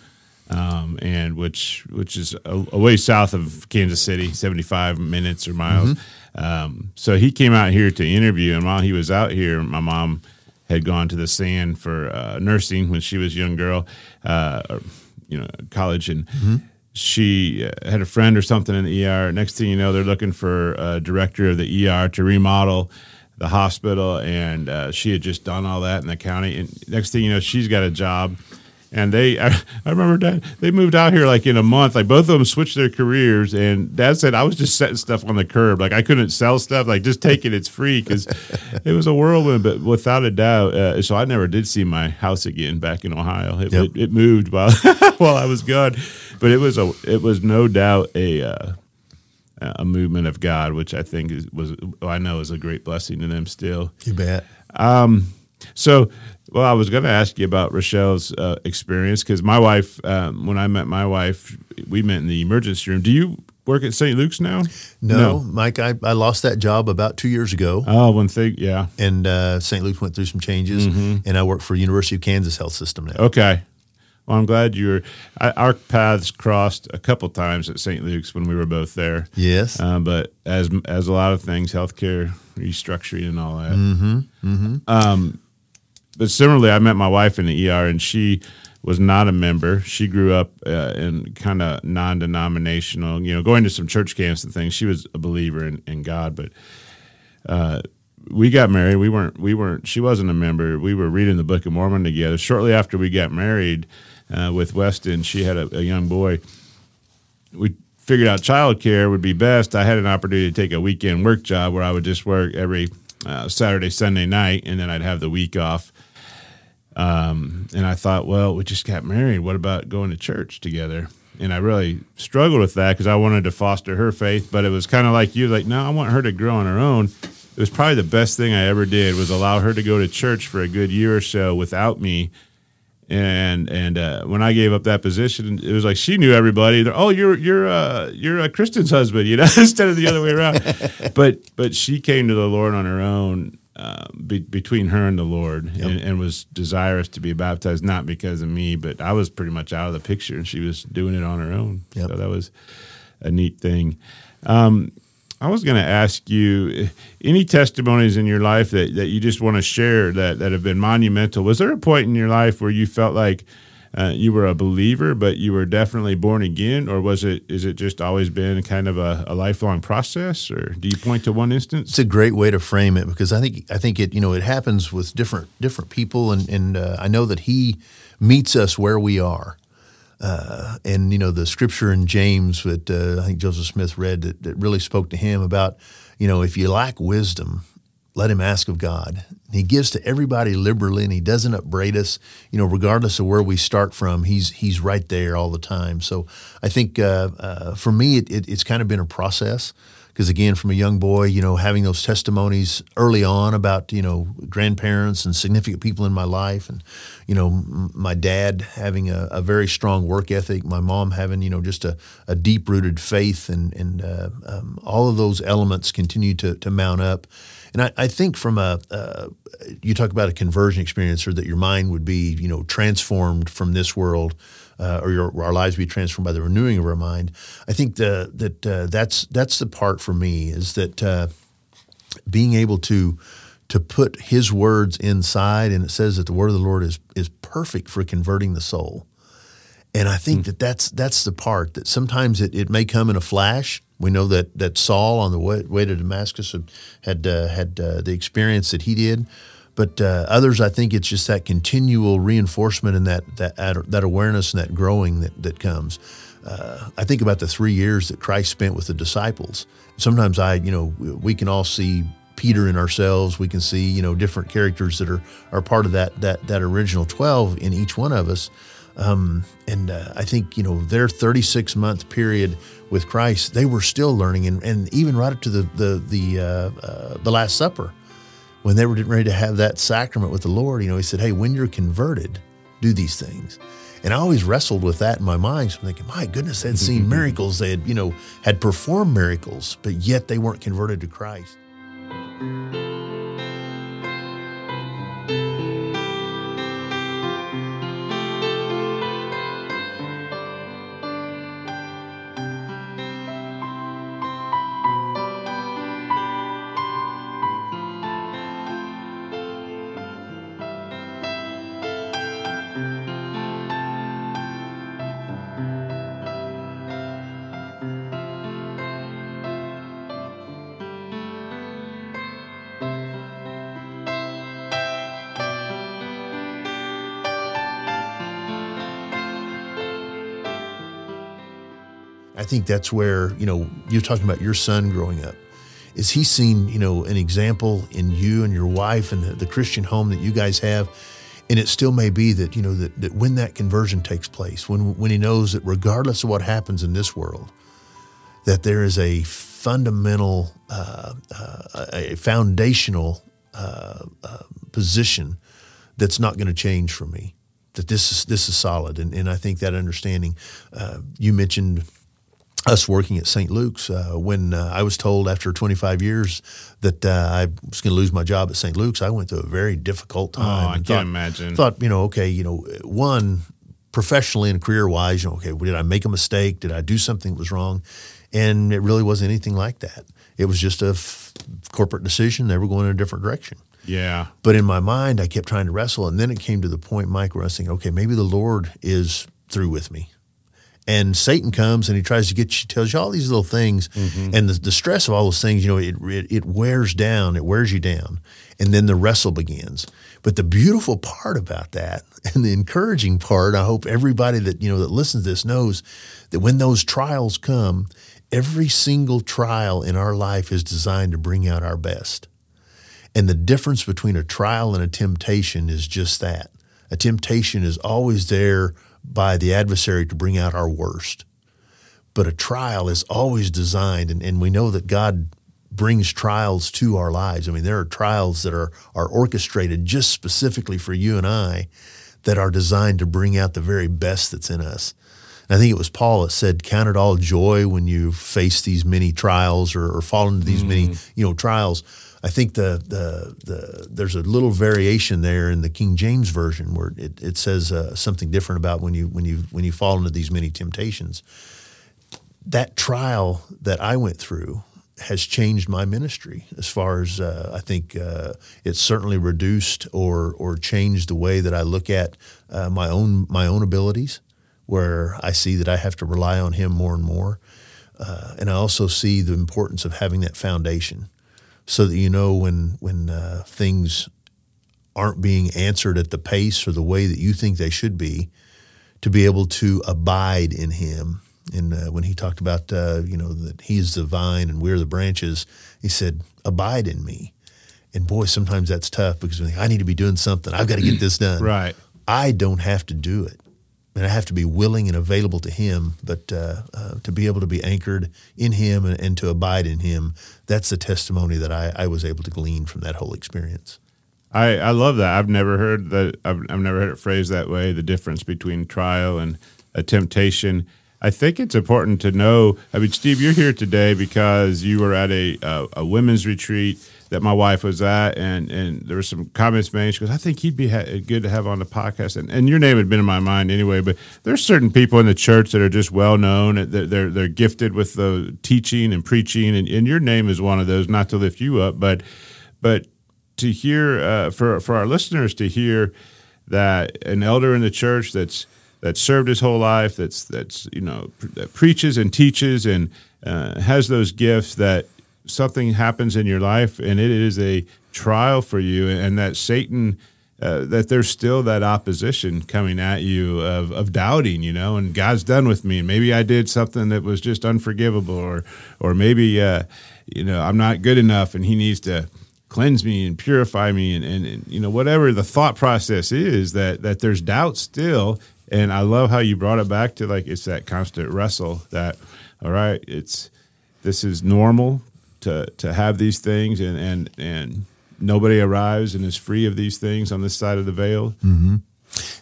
um, and which which is a, a way south of Kansas City, seventy five minutes or miles. Um, so he came out here to interview, and while he was out here, my mom had gone to the sand for uh, nursing when she was a young girl, uh, or, you know, college, and she uh, had a friend or something in the ER. Next thing you know, they're looking for a director of the ER to remodel the hospital, and uh, she had just done all that in the county. And next thing you know, she's got a job. And they, I, I remember Dad, they moved out here like in a month. Like both of them switched their careers. And Dad said, I was just setting stuff on the curb. Like I couldn't sell stuff. Like just take it, it's free because it was a whirlwind. But without a doubt, uh, so I never did see my house again back in Ohio. It, Yep. it, it moved while while I was gone. But it was a, it was no doubt a, uh, a movement of God, which I think is, was, I know is a great blessing to them still. You bet. um So, well, I was going to ask you about Rochelle's uh, experience because my wife, um, when I met my wife, we met in the emergency room. Do you work at St. Luke's now? No, Mike, I, I lost that job about two years ago. Oh, one thing, yeah. and uh, St. Luke's went through some changes, and I work for University of Kansas Health System now. Okay. Well, I'm glad you were. I, our paths crossed a couple times at St. Luke's when we were both there. Yes, Uh, but as as a lot of things, healthcare restructuring and all that. Mm-hmm. Um, but similarly, I met my wife in the ER, and she was not a member. She grew up uh, in kind of non-denominational, you know, going to some church camps and things. She was a believer in, in God, but uh, we got married. We weren't. We weren't. She wasn't a member. We were reading the Book of Mormon together. Shortly after we got married uh, with Weston, she had a, a young boy we figured out childcare would be best. I had an opportunity to take a weekend work job where I would just work every uh, Saturday, Sunday night, and then I'd have the week off. Um, and I thought, well, we just got married. What about going to church together? And I really struggled with that because I wanted to foster her faith, but it was kind of like you, like, no, I want her to grow on her own. It was probably the best thing I ever did was allow her to go to church for a good year or so without me and and uh, when I gave up that position, it was like she knew everybody. They're, oh, you're you're uh, you're a Kristen's husband, you know, instead of the other way around. but but she came to the Lord on her own, uh, be, between her and the Lord, and, and was desirous to be baptized, not because of me, but I was pretty much out of the picture, and she was doing it on her own. Yep. So that was a neat thing. Um, I was going to ask you any testimonies in your life that, that you just want to share that, that have been monumental. Was there a point in your life where you felt like uh, you were a believer, but you were definitely born again, or was it is it just always been kind of a, a lifelong process, or do you point to one instance? it's a great way to frame it because I think I think it you know it happens with different different people, and and uh, I know that He meets us where we are. Uh, and you know the scripture in James that uh, I think Joseph Smith read that, that really spoke to him about you know if you lack wisdom, let him ask of God. He gives to everybody liberally, and he doesn't upbraid us. You know, regardless of where we start from, he's he's right there all the time. So I think uh, uh, for me, it, it, it's kind of been a process because again, from a young boy, you know, having those testimonies early on about you know grandparents and significant people in my life, and you know, m- my dad having a, a very strong work ethic, my mom having you know just a, a deep rooted faith, and and uh, um, all of those elements continue to to mount up. And I, I think from a, uh, you talk about a conversion experience, or that your mind would be, you know, transformed from this world, uh, or your, our lives be transformed by the renewing of our mind. I think the, that uh, that's that's the part for me is that uh, being able to to put His words inside, and it says that the word of the Lord is is perfect for converting the soul. And I think that that's that's the part that sometimes it, it may come in a flash. We know that that Saul on the way, way to Damascus had had, uh, had uh, the experience that he did, but uh, others I think it's just that continual reinforcement and that that that awareness and that growing that that comes. Uh, I think about the three years that Christ spent with the disciples. Sometimes I, you know, we can all see Peter in ourselves. We can see, you know, different characters that are are part of that that that original twelve in each one of us. Um, and uh, I think you know their 36 month period with Christ, they were still learning, and, and even right up to the the the uh, uh, the Last Supper, when they were getting ready to have that sacrament with the Lord, you know, He said, "Hey, when you're converted, do these things." And I always wrestled with that in my mind. So I'm thinking, my goodness, they'd seen miracles. They had, you know, had performed miracles, but yet they weren't converted to Christ. That's where, you know, you're talking about your son growing up. Is he seen, you know, an example in you and your wife and the, the Christian home that you guys have? And it still may be that, you know, that, that when that conversion takes place, when when he knows that regardless of what happens in this world, that there is a fundamental, uh, uh, a foundational uh, uh position that's not going to change for me. That this is this is solid, and, and I think that understanding. Uh, you mentioned us working at St. Luke's uh, when uh, I was told after 25 years that uh, I was going to lose my job at St. Luke's. I went through a very difficult Oh, time. I can't imagine. Thought, you know, okay, you know, one professionally and career wise, you know, okay, did I make a mistake? Did I do something that was wrong? And it really wasn't anything like that. It was just a f- corporate decision. They were going in a different direction. Yeah. But in my mind, I kept trying to wrestle. And then it came to the point, Mike, where I was thinking, okay, maybe the Lord is through with me. And Satan comes and he tries to get you, tells you all these little things. Mm-hmm. And the, the stress of all those things, you know, it, it, it wears down, it wears you down. And then the wrestle begins. But the beautiful part about that and the encouraging part, I hope everybody that, you know, that listens to this knows that when those trials come, every single trial in our life is designed to bring out our best. And the difference between a trial and a temptation is just that. A temptation is always there by the adversary to bring out our worst. But a trial is always designed, and, and we know that God brings trials to our lives. I mean, there are trials that are, are orchestrated just specifically for you and I that are designed to bring out the very best that's in us. And I think it was Paul that said, "Count it all joy when you face these many trials or, or fall into these many, mm. you know, trials." I think the, the the there's a little variation there in the King James version where it, it says uh, something different about when you when you when you fall into these many temptations. That trial that I went through has changed my ministry as far as uh, I think uh, it's certainly reduced or or changed the way that I look at uh, my own my own abilities, where I see that I have to rely on Him more and more, uh, and I also see the importance of having that foundation, so that you know when when uh, things aren't being answered at the pace or the way that you think they should be, to be able to abide in Him. And uh, when he talked about, uh, you know, that he's the vine and we're the branches, he said, abide in me. And boy, sometimes that's tough because we think, I need to be doing something. I've got to get this done. Right. I don't have to do it. And I have to be willing and available to him, but uh, uh, to be able to be anchored in him and, and to abide in him, that's the testimony that I, I was able to glean from that whole experience. I, I love that. I've never heard that. I've, I've never heard it phrased that way. The difference between trial and a temptation. I think it's important to know. I mean, Steve, you're here today because you were at a a, a women's retreat that my wife was at, and and there were some comments made. She goes, "I think he'd be ha- good to have on the podcast." And, and your name had been in my mind anyway. But there's certain people in the church that are just well known. They're they're, they're gifted with the teaching and preaching, and, and your name is one of those. Not to lift you up, but but to hear uh, for for our listeners to hear that an elder in the church that's that served his whole life that's that's you know that preaches and teaches and uh, has those gifts that something happens in your life and it is a trial for you and that Satan uh, that there's still that opposition coming at you of, of doubting, you know, and God's done with me. Maybe I did something that was just unforgivable, or or maybe uh, you know I'm not good enough, and He needs to cleanse me and purify me, and, and, and you know whatever the thought process is that that there's doubt still. And I love how you brought it back to like it's that constant wrestle that all right, it's this is normal to to have these things and and and nobody arrives and is free of these things on this side of the veil.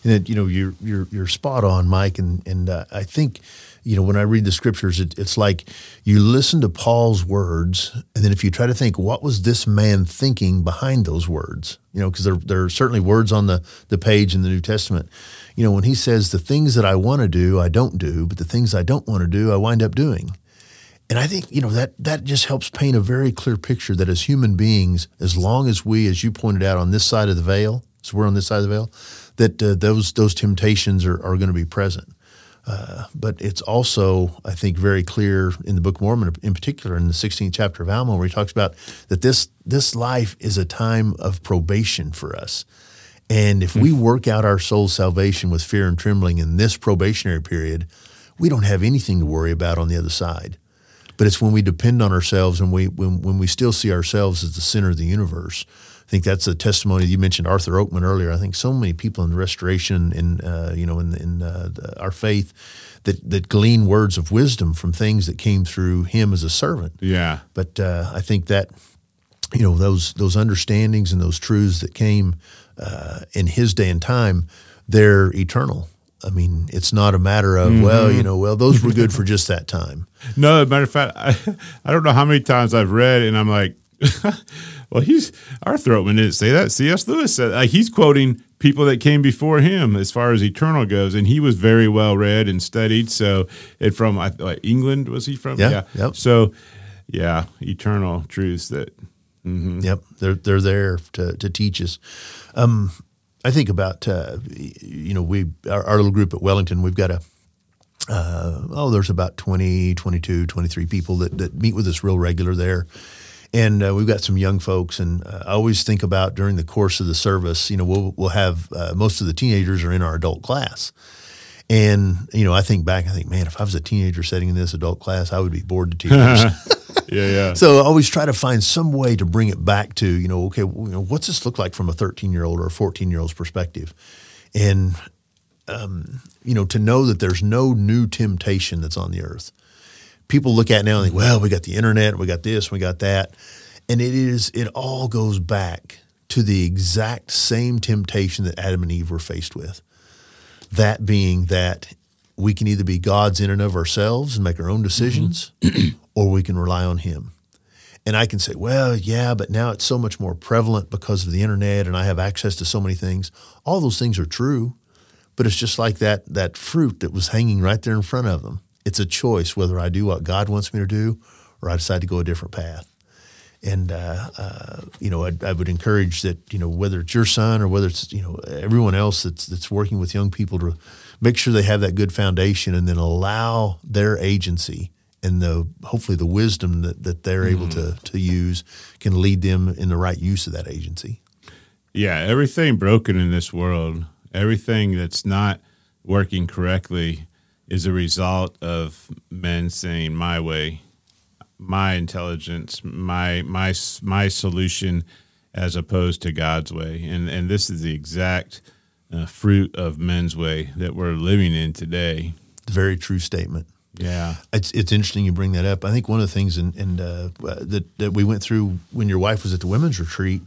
And it, you know, you're you're you're spot on, Mike. And and uh, I think, you know, when I read the scriptures, it, it's like you listen to Paul's words, and then if you try to think, what was this man thinking behind those words? You know, because there there are certainly words on the the page in the New Testament. You know, when he says the things that I want to do, I don't do, but the things I don't want to do, I wind up doing. And I think you know that that just helps paint a very clear picture that as human beings, as long as we, as you pointed out, on this side of the veil, so we're on this side of the veil, that uh, those those temptations are, are going to be present. Uh, but it's also, I think, very clear in the Book of Mormon, in particular, in the 16th chapter of Alma, where he talks about that this this life is a time of probation for us. And if we work out our soul's salvation with fear and trembling in this probationary period, we don't have anything to worry about on the other side. But it's when we depend on ourselves and we when, when we still see ourselves as the center of the universe. I think that's a testimony. You mentioned Arthur Oakman earlier. I think so many people in the restoration in uh, you know in, in uh, the, our faith that that glean words of wisdom from things that came through him as a servant. Yeah. But uh, I think that you know those those understandings and those truths that came uh, in his day and time, they're eternal. I mean, it's not a matter of mm-hmm. well, you know, well, those were good for just that time. No, matter of fact, I, I don't know how many times I've read, and I'm like, well, he's Arthur Oakman didn't say that. C.S. Lewis said like, he's quoting people that came before him as far as eternal goes, and he was very well read and studied. So, it from like, England was he from? Yeah, yep. So, yeah, eternal truths that. Mm-hmm. Yep, they're they're there to to teach us. Um, I think about uh, you know we our, our little group at Wellington. We've got a uh, oh, there's about 20, 22, 23 people that, that meet with us real regular there. And uh, we've got some young folks, and uh, I always think about during the course of the service, you know, we'll, we'll have uh, most of the teenagers are in our adult class. And, you know, I think back, I think, man, if I was a teenager sitting in this adult class, I would be bored to tears. Yeah, yeah. So I always try to find some way to bring it back to, you know, okay, well, you know, what's this look like from a 13 year old or a 14 year old's perspective? And, um, you know, to know that there's no new temptation that's on the earth. People look at it now and think, well, we got the internet, we got this, we got that. And it is, it all goes back to the exact same temptation that Adam and Eve were faced with. That being that we can either be gods in and of ourselves and make our own decisions, mm-hmm. or we can rely on Him. And I can say, well, yeah, but now it's so much more prevalent because of the internet and I have access to so many things. All those things are true, but it's just like that that fruit that was hanging right there in front of them. It's a choice whether I do what God wants me to do or I decide to go a different path. And uh, uh, you know, I, I would encourage that you know whether it's your son or whether it's you know everyone else that's that's working with young people to make sure they have that good foundation and then allow their agency and the hopefully the wisdom that, that they're able to to use can lead them in the right use of that agency. Yeah, everything broken in this world, everything that's not working correctly is a result of men saying my way, my intelligence, my my my solution as opposed to God's way. And and this is the exact uh, fruit of men's way that we're living in today. Very true statement. Yeah. It's it's interesting you bring that up. I think one of the things in, in uh, that that we went through when your wife was at the women's retreat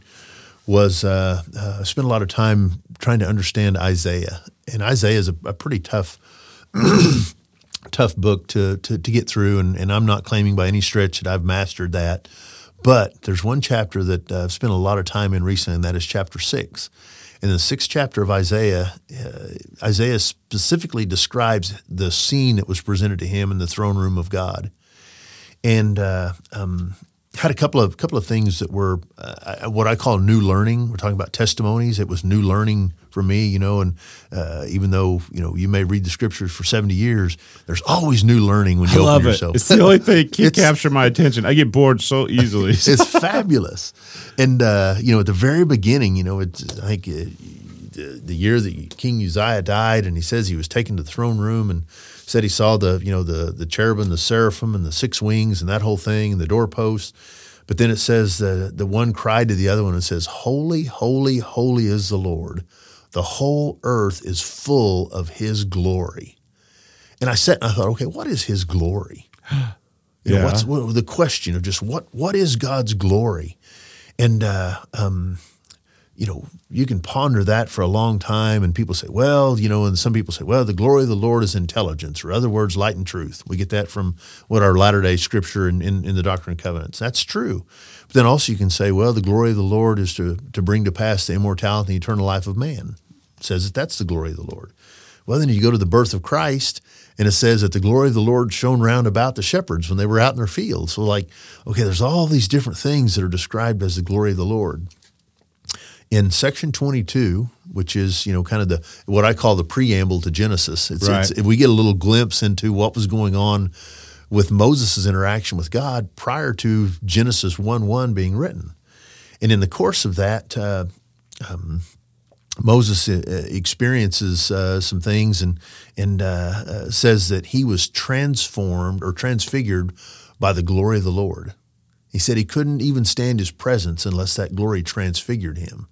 was uh, uh, spent a lot of time trying to understand Isaiah, and Isaiah is a, a pretty tough. tough book to, to, to get through, and, and I'm not claiming by any stretch that I've mastered that. But there's one chapter that uh, I've spent a lot of time in recently, and that is chapter six. In the sixth chapter of Isaiah, uh, Isaiah specifically describes the scene that was presented to him in the throne room of God, and uh, um, had a couple of couple of things that were uh, what I call new learning. We're talking about testimonies. It was new learning for me, you know. And uh, even though you know you may read the scriptures for seventy years, there's always new learning when you I open love it. yourself. It's the only thing that can capture my attention. I get bored so easily. it's fabulous. And uh, you know, at the very beginning, you know, it's I think uh, the, the year that King Uzziah died, and he says he was taken to the throne room and said he saw the you know the the cherubim, the seraphim, and the six wings, and that whole thing, and the doorposts. But then it says the the one cried to the other one and says, "Holy, holy, holy is the Lord. The whole earth is full of His glory." And I sat and I thought, okay, what is His glory? You know, what's what, the question of just what what is God's glory? And uh, um, you know, you can ponder that for a long time, and people say, well, you know, and some people say, well, the glory of the Lord is intelligence, or other words, light and truth. We get that from what our latter day scripture in, in, in the Doctrine and Covenants. That's true. But then also you can say, well, the glory of the Lord is to, to bring to pass the immortality and eternal life of man. Says that that's the glory of the Lord. Well, then you go to the birth of Christ, and it says that the glory of the Lord shone round about the shepherds when they were out in their fields. So, like, okay, there's all these different things that are described as the glory of the Lord. In section 22, which is you know kind of the what I call the preamble to Genesis, it's, right. it's, we get a little glimpse into what was going on with Moses' interaction with God prior to Genesis 1 1 being written. And in the course of that, uh, um, Moses uh, experiences uh, some things and and uh, uh, says that he was transformed or transfigured by the glory of the Lord. He said he couldn't even stand his presence unless that glory transfigured him.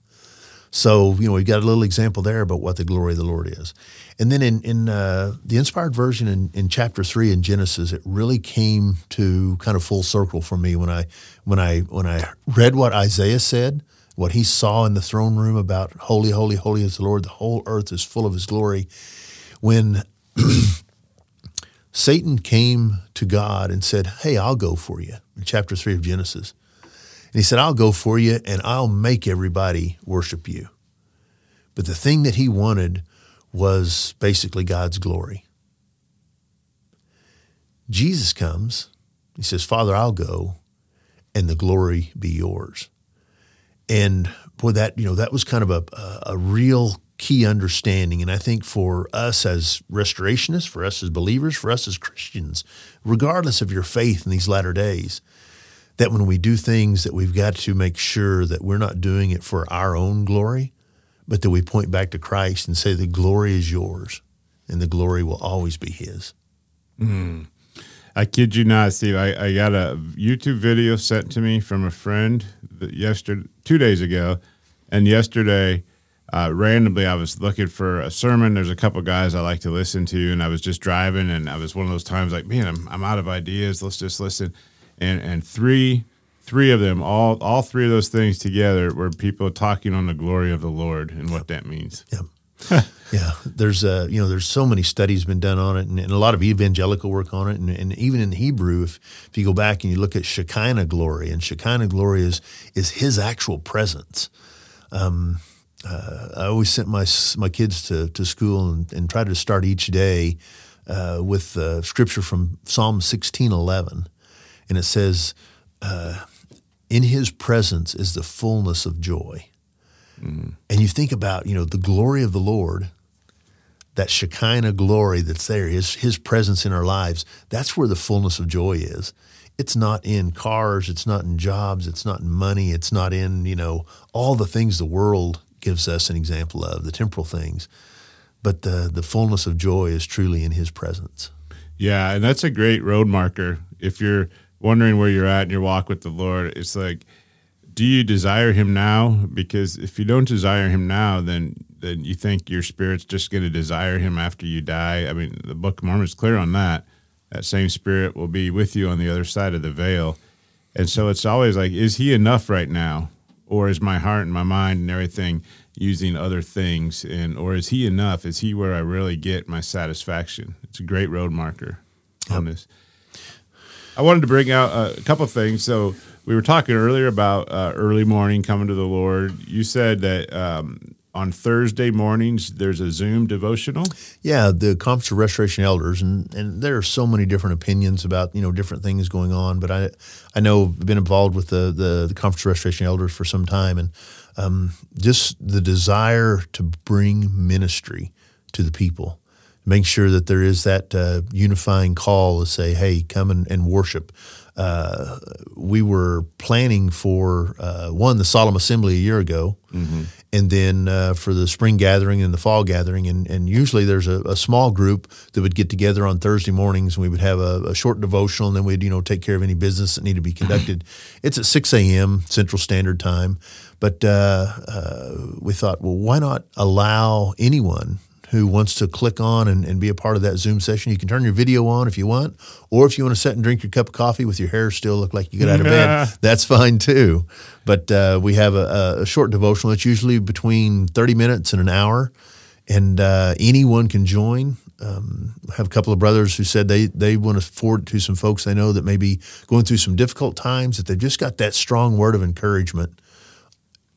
So you know we've got a little example there about what the glory of the Lord is, and then in in uh, the inspired version in, in chapter three in Genesis, it really came to kind of full circle for me when I when I when I read what Isaiah said what he saw in the throne room about holy, holy, holy is the Lord, the whole earth is full of his glory. When Satan came to God and said, Hey, I'll go for you, in chapter 3 of Genesis. And he said, I'll go for you and I'll make everybody worship you. But the thing that he wanted was basically God's glory. Jesus comes, he says, Father, I'll go, and the glory be yours. And boy, that you know that was kind of a a real key understanding. And I think for us as restorationists, for us as believers, for us as Christians, regardless of your faith in these latter days, that when we do things that we've got to make sure that we're not doing it for our own glory, but that we point back to Christ and say the glory is yours and the glory will always be his. Mm. I kid you not, Steve. I, I got a YouTube video sent to me from a friend yesterday, two days ago, and yesterday, uh, randomly, I was looking for a sermon. There's a couple guys I like to listen to, and I was just driving, and I was one of those times like, man, I'm, I'm out of ideas. Let's just listen, and and three three of them, all all three of those things together, were people talking on the glory of the Lord and what that means. Yep. yeah, there's uh, you know there's so many studies been done on it, and, and a lot of evangelical work on it, and, and, even in Hebrew, if if you go back and you look at Shekinah glory, and Shekinah glory is is His actual presence. Um, uh, I always sent my my kids to to school and, and try to start each day uh, with uh, scripture from Psalm sixteen eleven, and it says, uh, "In His presence is the fullness of joy." Mm-hmm. And you think about, you know, the glory of the Lord, that Shekinah glory that's there, his, his presence in our lives, that's where the fullness of joy is. It's not in cars, it's not in jobs, it's not in money, it's not in, you know, all the things the world gives us an example of, the temporal things. But the, the fullness of joy is truly in his presence. Yeah, and that's a great road marker. If you're wondering where you're at in your walk with the Lord, it's like – do you desire him now? Because if you don't desire him now, then then you think your spirit's just going to desire him after you die. I mean, the Book of Mormon is clear on that. That same spirit will be with you on the other side of the veil. And so it's always like, is he enough right now? Or is my heart and my mind and everything using other things? And or is he enough? Is he where I really get my satisfaction? It's a great road marker yep. on this. I wanted to bring out a couple things. So we were talking earlier about uh, early morning coming to the Lord. You said that um, on Thursday mornings there's a Zoom devotional. Yeah, the Conference of Restoration Elders, and, and there are so many different opinions about you know different things going on. But I I know I've been involved with the the, the Conference of Restoration Elders for some time, and um, just the desire to bring ministry to the people make sure that there is that uh, unifying call to say, hey, come and, and worship. Uh, we were planning for uh, one the solemn assembly a year ago, mm-hmm. and then uh, for the spring gathering and the fall gathering, and, and usually there's a, a, small group that would get together on Thursday mornings, and we would have a, a, short devotional, and then we'd you know take care of any business that needed to be conducted. it's at six a.m. Central Standard Time, but uh, uh, we thought, well, why not allow anyone who wants to click on and, and be a part of that Zoom session, you can turn your video on if you want, or if you want to sit and drink your cup of coffee with your hair still look like you got out of bed, that's fine too. But uh, we have a, a, short devotional. It's usually between 30 minutes and an hour, and uh, anyone can join. Um, I have a couple of brothers who said they, they want to forward to some folks they know that may be going through some difficult times, that they've just got that strong word of encouragement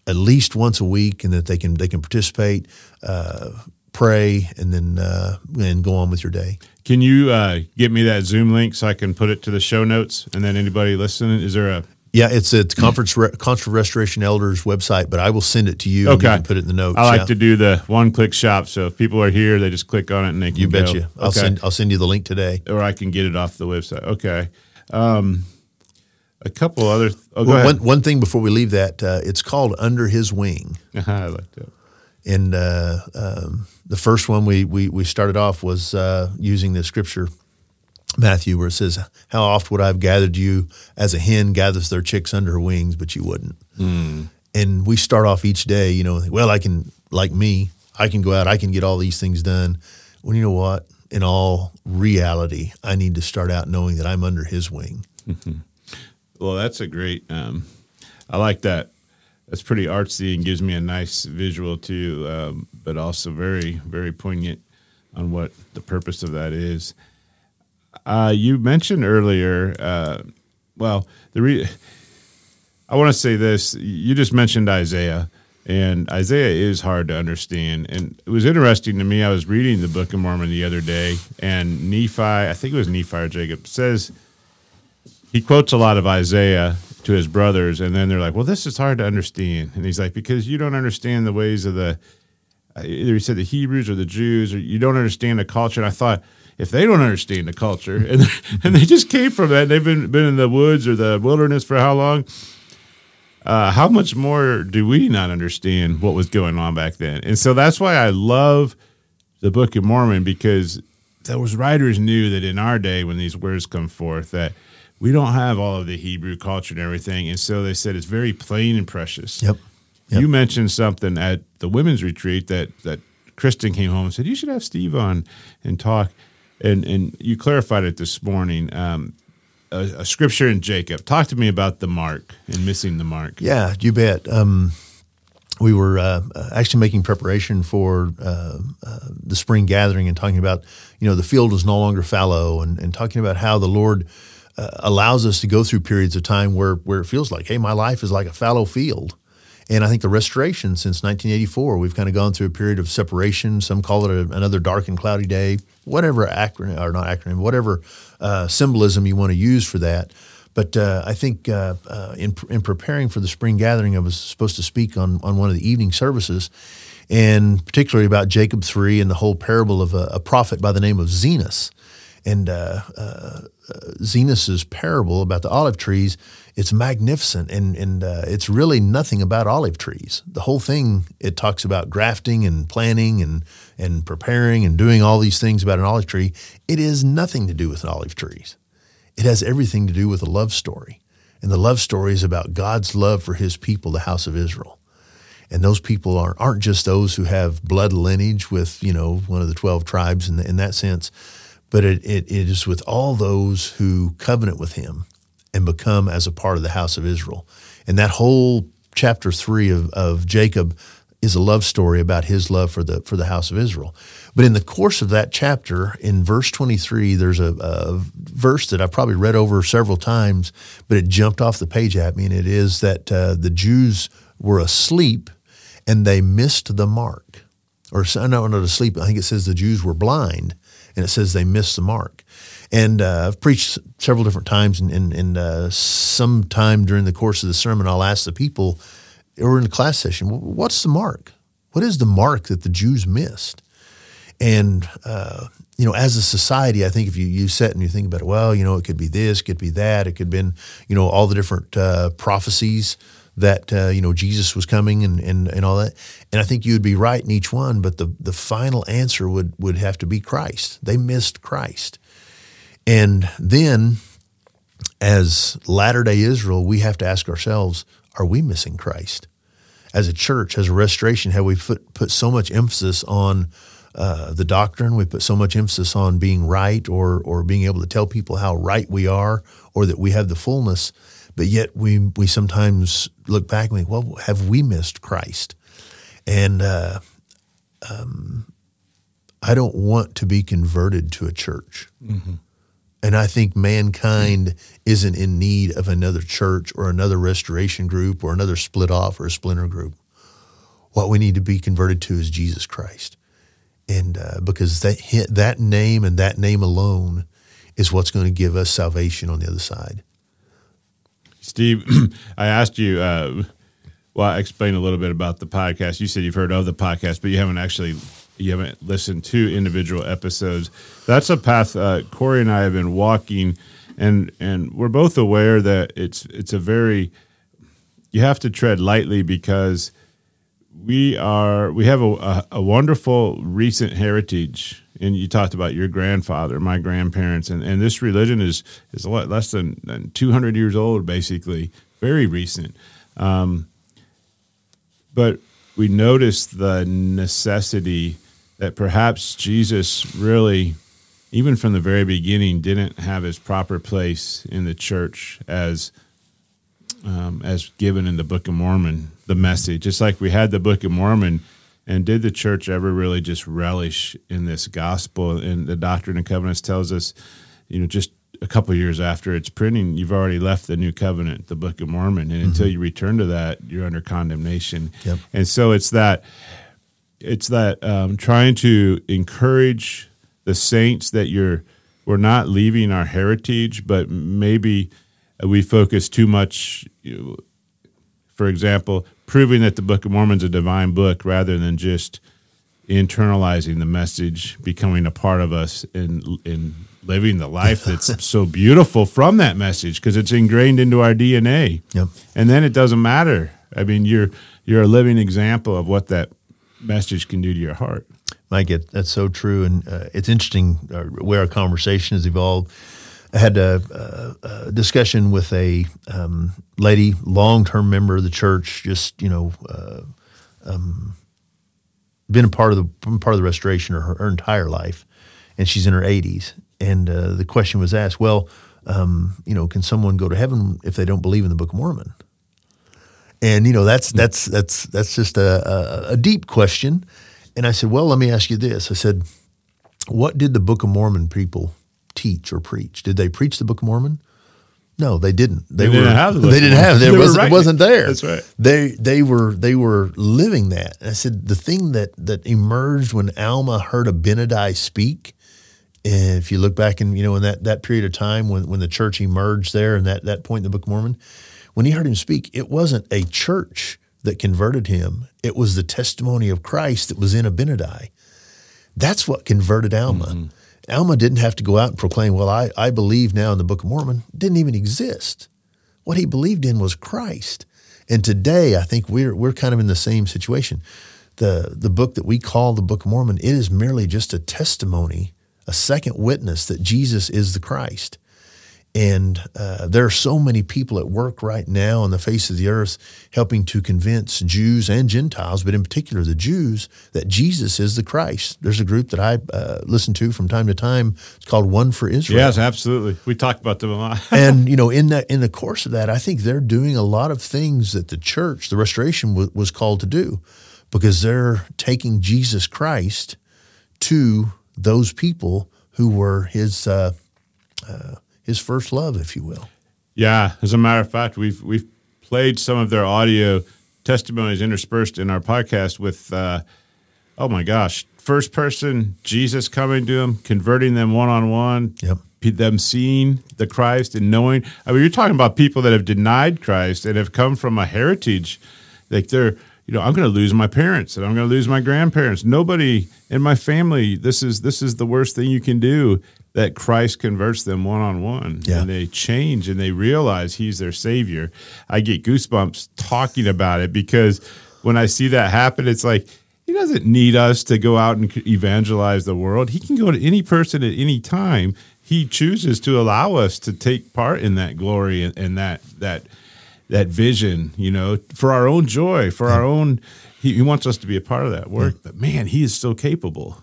at least once a week, and that they can they can participate, uh, pray, and then uh, and go on with your day. Can you uh, get me that Zoom link so I can put it to the show notes? And then anybody listening, is there a yeah, it's a conference Re- Conference Restoration Elders website, but I will send it to you. Okay, and you put it in the notes. I like yeah. to do the one click shop, so if people are here, they just click on it and they can. You bet go. you. I'll okay. send I'll send you the link today, or I can get it off the website. Okay. Um, a couple other. Oh, well, one, one thing before we leave that, uh, it's called Under His Wing. I like that. And uh, um, the first one we, we, we started off was uh, using the scripture, Matthew, where it says, How oft would I have gathered you as a hen gathers their chicks under her wings, but you wouldn't. Mm. And we start off each day, you know, well, I can, like me, I can go out, I can get all these things done. Well, you know what? In all reality, I need to start out knowing that I'm under his wing. Mm-hmm. Well, that's a great. Um, I like that. That's pretty artsy and gives me a nice visual too, um, but also very, very poignant on what the purpose of that is. Uh, you mentioned earlier. Uh, well, the re- I want to say this. You just mentioned Isaiah, and Isaiah is hard to understand. And it was interesting to me. I was reading the Book of Mormon the other day, and Nephi, I think it was Nephi or Jacob, says he quotes a lot of Isaiah to his brothers, and then they're like, "Well, this is hard to understand," and he's like, "Because you don't understand the ways of the." Either he said the Hebrews or the Jews, or you don't understand the culture. And I thought, if they don't understand the culture, and and they just came from that, they've been been in the woods or the wilderness for how long? Uh, how much more do we not understand what was going on back then? And so that's why I love the Book of Mormon because those writers knew that in our day, when these words come forth, that we don't have all of the Hebrew culture and everything. And so they said it's very plain and precious. Yep. yep. You mentioned something at the women's retreat that, that Kristen came home and said, you should have Steve on and talk. And, and you clarified it this morning. Um, a, a, scripture in Jacob. Talk to me about the mark and missing the mark. Yeah, you bet. Um, we were uh, actually making preparation for uh, uh, the spring gathering and talking about, you know, the field is no longer fallow and, and talking about how the Lord – uh, allows us to go through periods of time where where it feels like, hey, my life is like a fallow field. And I think the restoration since 1984, we've kind of gone through a period of separation. Some call it a, another dark and cloudy day, whatever acronym or not acronym, whatever uh, symbolism you want to use for that. But uh, I think uh, uh, in in preparing for the spring gathering, I was supposed to speak on on one of the evening services, and particularly about Jacob three and the whole parable of a, a prophet by the name of Zenos. And uh, uh, Zenos's parable about the olive trees, it's magnificent, and and uh, it's really nothing about olive trees. The whole thing it talks about grafting and planting and and preparing and doing all these things about an olive tree. It is nothing to do with olive trees. It has everything to do with a love story, and the love story is about God's love for His people, the house of Israel. And those people aren't aren't just those who have blood lineage with you know one of the twelve tribes in, the, in that sense but it, it, it is with all those who covenant with him and become as a part of the house of Israel. And that whole chapter three of, of Jacob is a love story about his love for the for the house of Israel. But in the course of that chapter, in verse 23, there's a, a verse that I've probably read over several times, but it jumped off the page at me, and it is that uh, the Jews were asleep and they missed the mark. Or no, not asleep. I think it says the Jews were blind and it says they missed the mark. And uh, I've preached several different times, and, and, and uh, sometime during the course of the sermon, I'll ask the people, or in the class session, what's the mark? What is the mark that the Jews missed? And uh, you know, as a society, I think if you you sit and you think about it, well, you know, it could be this, it could be that, it could have been, you know, all the different uh, prophecies that uh, you know Jesus was coming and, and and all that. And I think you would be right in each one, but the the final answer would would have to be Christ. They missed Christ, and then as Latter Day Israel, we have to ask ourselves: Are we missing Christ? As a church, as a restoration, have we put put so much emphasis on uh, the doctrine. We put so much emphasis on being right or or being able to tell people how right we are or that we have the fullness. But yet we we sometimes look back and think, well, have we missed Christ? And uh, um, I don't want to be converted to a church. Mm-hmm. And I think mankind isn't in need of another church or another restoration group or another split off or a splinter group. What we need to be converted to is Jesus Christ. And uh, because that, that name and that name alone is what's going to give us salvation on the other side. Steve, I asked you, uh, well, I explained a little bit about the podcast. You said you've heard of the podcast, but you haven't actually you haven't listened to individual episodes. That's a path uh, Corey and I have been walking, and and we're both aware that it's it's a very you have to tread lightly because we are we have a, a, a wonderful recent heritage and you talked about your grandfather, my grandparents, and, and this religion is is a lot less than, than 200 years old, basically, very recent. Um, but we noticed the necessity that perhaps Jesus really, even from the very beginning, didn't have his proper place in the church as um, as given in the Book of Mormon, the message. Just like we had the Book of Mormon, and did the church ever really just relish in this gospel? And the Doctrine and Covenants tells us, you know, just a couple years after its printing, you've already left the New Covenant, the Book of Mormon, and mm-hmm. until you return to that, you're under condemnation. Yep. And so it's that it's that um, trying to encourage the saints that you're we're not leaving our heritage, but maybe we focus too much. For example, proving that the Book of Mormon's a divine book rather than just internalizing the message, becoming a part of us, and in living the life that's so beautiful from that message because it's ingrained into our DNA. Yep. And then it doesn't matter. I mean, you're you're a living example of what that message can do to your heart. Mike, it, that's so true, and uh, it's interesting uh, where our conversation has evolved. I had a, a, a discussion with a um, lady, long-term member of the church, just you know, uh, um, been a part of the part of the restoration her, her entire life, and she's in her 80s. And uh, the question was asked, well, um, you know, can someone go to heaven if they don't believe in the Book of Mormon? And you know, that's that's that's that's just a, a, a deep question. And I said, well, let me ask you this. I said, what did the Book of Mormon people teach or preach? Did they preach the Book of Mormon? No, they didn't. They, they were, didn't have the They didn't have. There wasn't, it wasn't there. That's right. They they were they were living that. And I said the thing that that emerged when Alma heard Abinadi speak. And if you look back in you know in that that period of time when when the church emerged there and that that point in the Book of Mormon, when he heard him speak, it wasn't a church that converted him. It was the testimony of Christ that was in Abinadi. That's what converted Alma. Mm-hmm. Alma didn't have to go out and proclaim, well, I, I believe now in the Book of Mormon. It didn't even exist. What he believed in was Christ. And today, I think we're, we're kind of in the same situation. The, the book that we call the Book of Mormon, it is merely just a testimony, a second witness that Jesus is the Christ. And uh, there are so many people at work right now on the face of the earth helping to convince Jews and Gentiles, but in particular the Jews, that Jesus is the Christ. There's a group that I uh, listen to from time to time. It's called One for Israel. Yes, absolutely. We talked about them a lot. and you know, in that in the course of that, I think they're doing a lot of things that the church, the Restoration, w- was called to do, because they're taking Jesus Christ to those people who were His. Uh, uh his first love, if you will. Yeah, as a matter of fact, we've we've played some of their audio testimonies interspersed in our podcast with, uh, oh my gosh, first person Jesus coming to them, converting them one on one. Yep. Them seeing the Christ and knowing. I mean, you're talking about people that have denied Christ and have come from a heritage, like they're you know, I'm going to lose my parents and I'm going to lose my grandparents. Nobody in my family. This is this is the worst thing you can do that Christ converts them one on one and they change and they realize he's their savior. I get goosebumps talking about it because when I see that happen, it's like he doesn't need us to go out and evangelize the world. He can go to any person at any time. He chooses to allow us to take part in that glory and, and that that that vision, you know, for our own joy, for our own. He, he, wants us to be a part of that work. But man, he is so capable.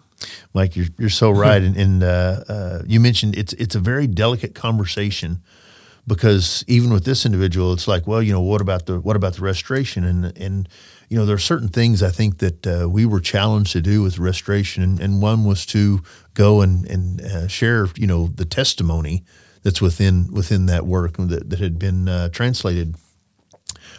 Mike, you're, you're so right. and, and uh, uh, you mentioned it's it's a very delicate conversation because even with this individual, it's like, well, you know, what about the what about the restoration? And and you know, there are certain things I think that uh, we were challenged to do with restoration, and, and one was to go and and uh, share, you know, the testimony that's within within that work that, that had been uh, translated.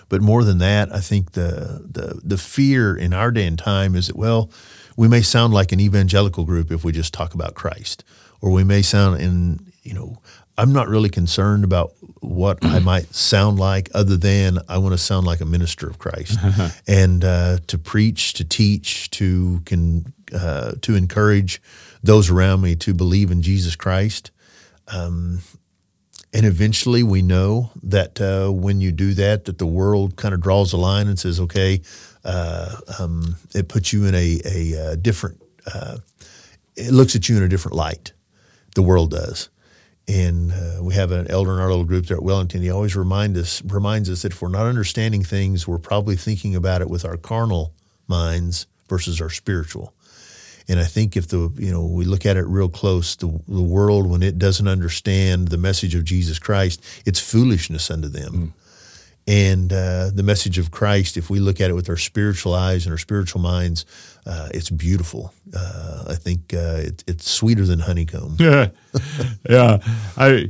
But more than that, I think the the the fear in our day and time is that well, we may sound like an evangelical group if we just talk about Christ, or we may sound in you know I'm not really concerned about what I might sound like, other than I want to sound like a minister of Christ, and uh, to preach, to teach, to can uh, to encourage those around me to believe in Jesus Christ. Um, and eventually, we know that uh, when you do that, that the world kind of draws a line and says, "Okay," uh, um, it puts you in a, a, a different. Uh, it looks at you in a different light. The world does and uh, we have an elder in our little group there at Wellington. He always remind us reminds us that if we're not understanding things, we're probably thinking about it with our carnal minds versus our spiritual. And I think if the you know we look at it real close, the, the world when it doesn't understand the message of Jesus Christ, it's foolishness unto them. Mm. And uh, the message of Christ, if we look at it with our spiritual eyes and our spiritual minds, uh, it's beautiful. Uh, I think uh, it, it's sweeter than honeycomb. Yeah, yeah. I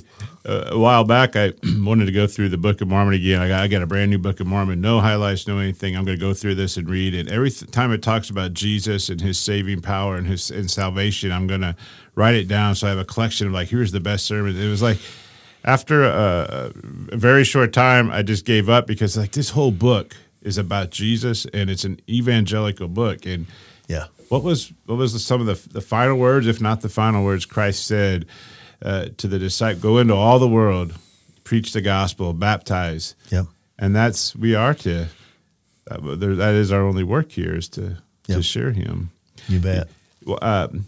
uh, a while back I wanted to go through the Book of Mormon again. I got, I got a brand new Book of Mormon, no highlights, no anything. I'm going to go through this and read it. Every time it talks about Jesus and His saving power and His and salvation, I'm going to write it down so I have a collection of like, here's the best sermon. It was like after a, a, very short time, I just gave up because like this whole book is about Jesus and it's an evangelical book. And yeah, what was what was the, some of the the final words, if not the final words, Christ said uh, to the disciple, "Go into all the world, preach the gospel, baptize." Yeah, and that's we are to. Uh, that is our only work here is to yep. to share Him. You bet. Well, um,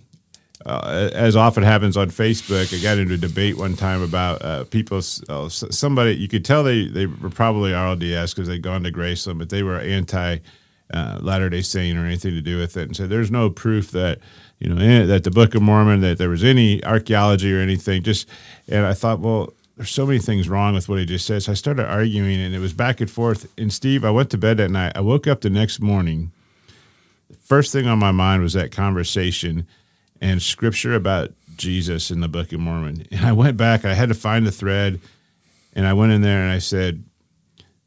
uh, as often happens on Facebook, I got into a debate one time about uh, people. Uh, somebody you could tell they they were probably RLDS because they'd gone to Graceland, but they were anti uh, Latter Day Saint or anything to do with it, and said there's no proof that you know that the Book of Mormon that there was any archaeology or anything. Just and I thought, well, there's so many things wrong with what he just said. So I started arguing, and it was back and forth. And Steve, I went to bed that night. I woke up the next morning. The First thing on my mind was that conversation and scripture about Jesus in the Book of Mormon. And I went back, I had to find the thread, and I went in there and I said,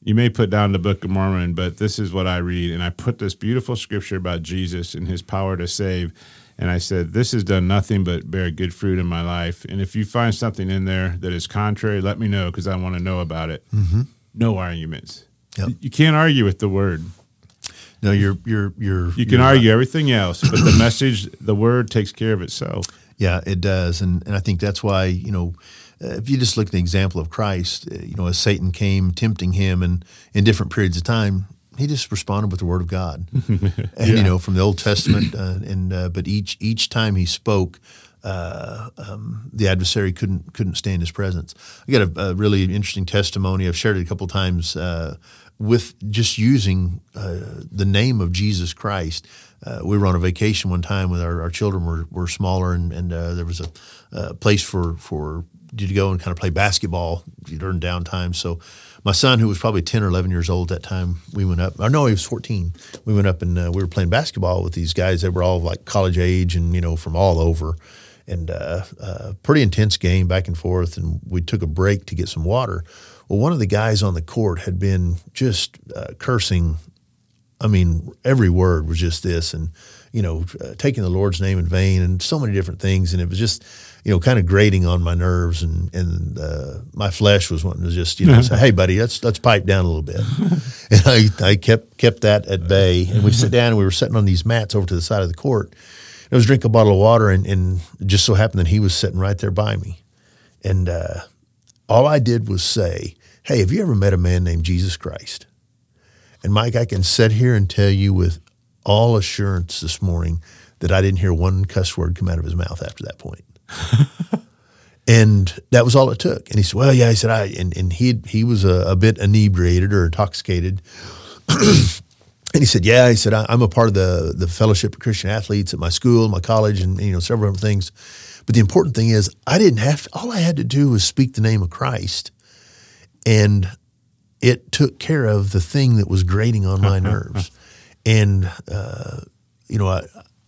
You may put down the Book of Mormon, but this is what I read. And I put this beautiful scripture about Jesus and his power to save. And I said, This has done nothing but bear good fruit in my life. And if you find something in there that is contrary, let me know because I want to know about it. Mm-hmm. No arguments. Yep. You can't argue with the word. No, you're you're you're. You can you're argue right. everything else, but the message, the word, takes care of itself. Yeah, it does, and and I think that's why you know. Uh, if you just look at the example of Christ, uh, you know, as Satan came tempting him, and in different periods of time, he just responded with the word of God, and yeah. you know, from the Old Testament, uh, and uh, but each each time he spoke, uh, um, the adversary couldn't couldn't stand his presence. I got a, a really interesting testimony. I've shared it a couple times uh, with just using uh, the name of Jesus Christ. Uh, we were on a vacation one time when our, our children were, were smaller, and, and uh, there was a, place for for you to go and kind of play basketball during downtime. So my son, who was probably ten or eleven years old at that time, we went up. Or no, he was fourteen. We went up and uh, we were playing basketball with these guys. They were all like college age and you know from all over and uh, uh, pretty intense game back and forth. And we took a break to get some water. Well, one of the guys on the court had been just uh, cursing. I mean, every word was just this, and you know, uh, taking the Lord's name in vain, and so many different things, and it was just, you know, kind of grating on my nerves, and and uh, my flesh was wanting to just, you know, say, "Hey, buddy, let's let's pipe down a little bit," and I I kept kept that at bay, and we sit down, and we were sitting on these mats over to the side of the court. And I was drinking a bottle of water, and, and just so happened that he was sitting right there by me, and uh, all I did was say, Hey, have you ever met a man named Jesus Christ? And Mike, I can sit here and tell you with all assurance this morning that I didn't hear one cuss word come out of his mouth after that point. and that was all it took. And he said, Well, yeah, he said, I, and, and he, he was a, a bit inebriated or intoxicated. He said, "Yeah." He said, "I'm a part of the the Fellowship of Christian Athletes at my school, my college, and you know several other things." But the important thing is, I didn't have to, all I had to do was speak the name of Christ, and it took care of the thing that was grating on my nerves. And uh, you know, I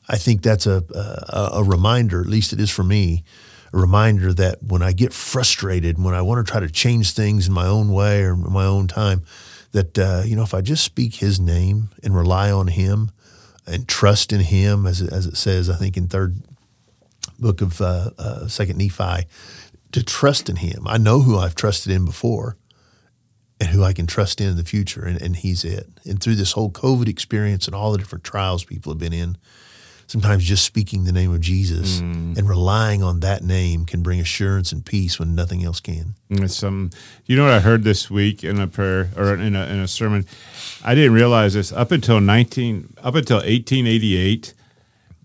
I think that's a, a a reminder, at least it is for me, a reminder that when I get frustrated, when I want to try to change things in my own way or my own time, that uh, you know, if I just speak His name and rely on Him and trust in Him, as as it says, I think in third book of uh, uh, Second Nephi, to trust in Him. I know who I've trusted in before, and who I can trust in in the future, and, and He's it. And through this whole COVID experience and all the different trials people have been in, sometimes just speaking the name of Jesus Mm. and relying on that name can bring assurance and peace when nothing else can. Some, you know what I heard this week in a prayer or in a, in a sermon. I didn't realize this up until nineteen, up until eighteen eighty eight.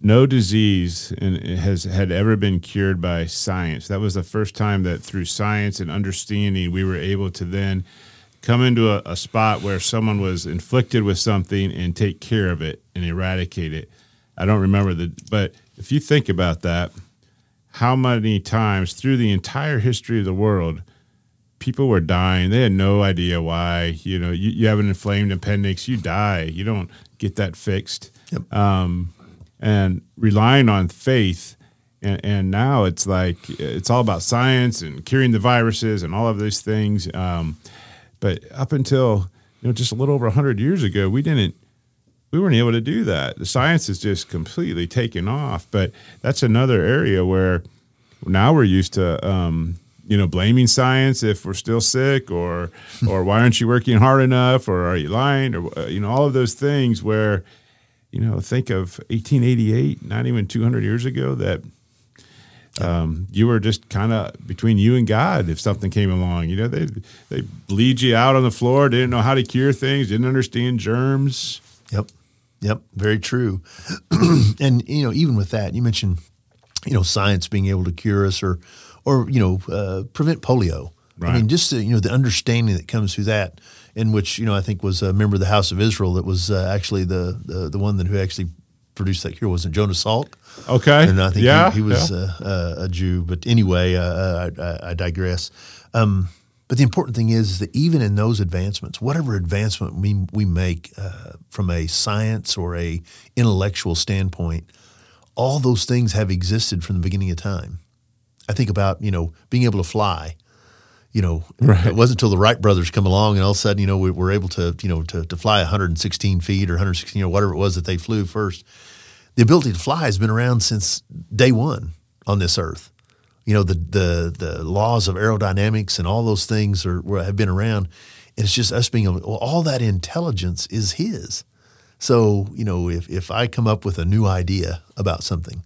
No disease in, has had ever been cured by science. That was the first time that through science and understanding we were able to then come into a, a spot where someone was inflicted with something and take care of it and eradicate it. I don't remember the, but if you think about that, how many times through the entire history of the world people were dying. They had no idea why. You know you, you have an inflamed appendix you die. You don't get that fixed. Yep. um, and relying on faith and, and now it's like it's all about science and curing the viruses and all of these things. Um, but up until you know just a little over 100 years ago we didn't we weren't able to do that. The science is just completely taken off. But that's another area where now we're used to, um, you know, blaming science if we're still sick, or or why aren't you working hard enough, or are you lying, or uh, you know, all of those things. Where, you know, think of 1888, not even 200 years ago, that. Um, you were just kind of between you and God. If something came along, you know, they they bleed you out on the floor. Didn't know how to cure things. Didn't understand germs. Yep. Yep. Very true. and you know, even with that, you mentioned, you know, science being able to cure us or, or you know, uh, prevent polio. I mean, just the, you know the understanding that comes through that, in which you know I think was a member of the House of Israel that was uh, actually the, the the one that who actually produced that cure wasn't Jonas Salk. Okay. and I think yeah, he, he was yeah. uh, uh, a Jew. But anyway, uh, I, I, I digress. Um, but the important thing is, is that even in those advancements, whatever advancement we we make uh, from a science or a intellectual standpoint, all those things have existed from the beginning of time. I think about you know being able to fly. You know, Right. it wasn't until the Wright brothers come along and all of a sudden, you know, we were able to, you know, to, to fly 116 feet or 116, you know, whatever it was that they flew first the ability to fly has been around since day one on this earth. You know, the the the laws of aerodynamics and all those things are have been around. And it's just us being able. Well, all that intelligence is His. So you know, if if I come up with a new idea about something,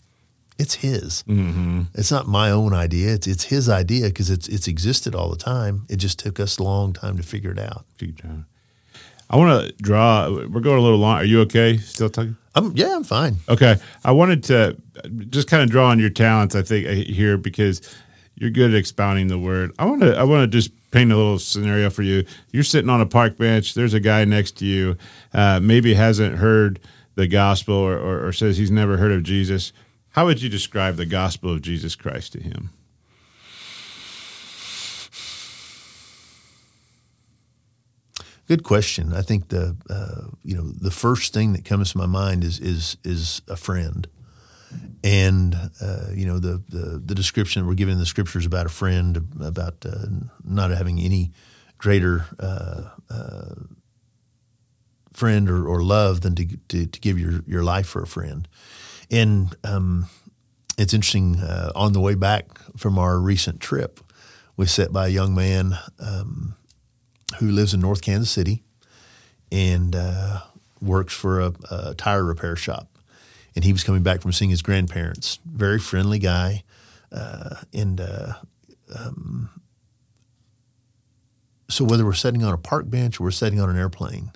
it's His. Mm-hmm. It's not my own idea. It's it's His idea because it's it's existed all the time. It just took us a long time to figure it out. I want to draw. We're going a little long. Are you okay? Still talking? I'm yeah, I'm fine. Okay. I wanted to just kind of draw on your talents. I think uh, here because you're good at expounding the word. I want to. I want to just paint a little scenario for you. You're sitting on a park bench. There's a guy next to you. Uh, maybe hasn't heard the gospel or, or, or says he's never heard of Jesus. How would you describe the gospel of Jesus Christ to him? Good question. I think the uh, you know the first thing that comes to my mind is is is a friend, and uh, you know the, the the description we're given in the scriptures about a friend about uh, not having any greater uh, uh, friend or, or love than to, to to give your your life for a friend, and um, it's interesting. Uh, on the way back from our recent trip, we sat by a young man. Um, who lives in North Kansas City and uh, works for a, a tire repair shop. And he was coming back from seeing his grandparents. Very friendly guy, uh, and uh, um, so whether we're sitting on a park bench or we're sitting on an airplane,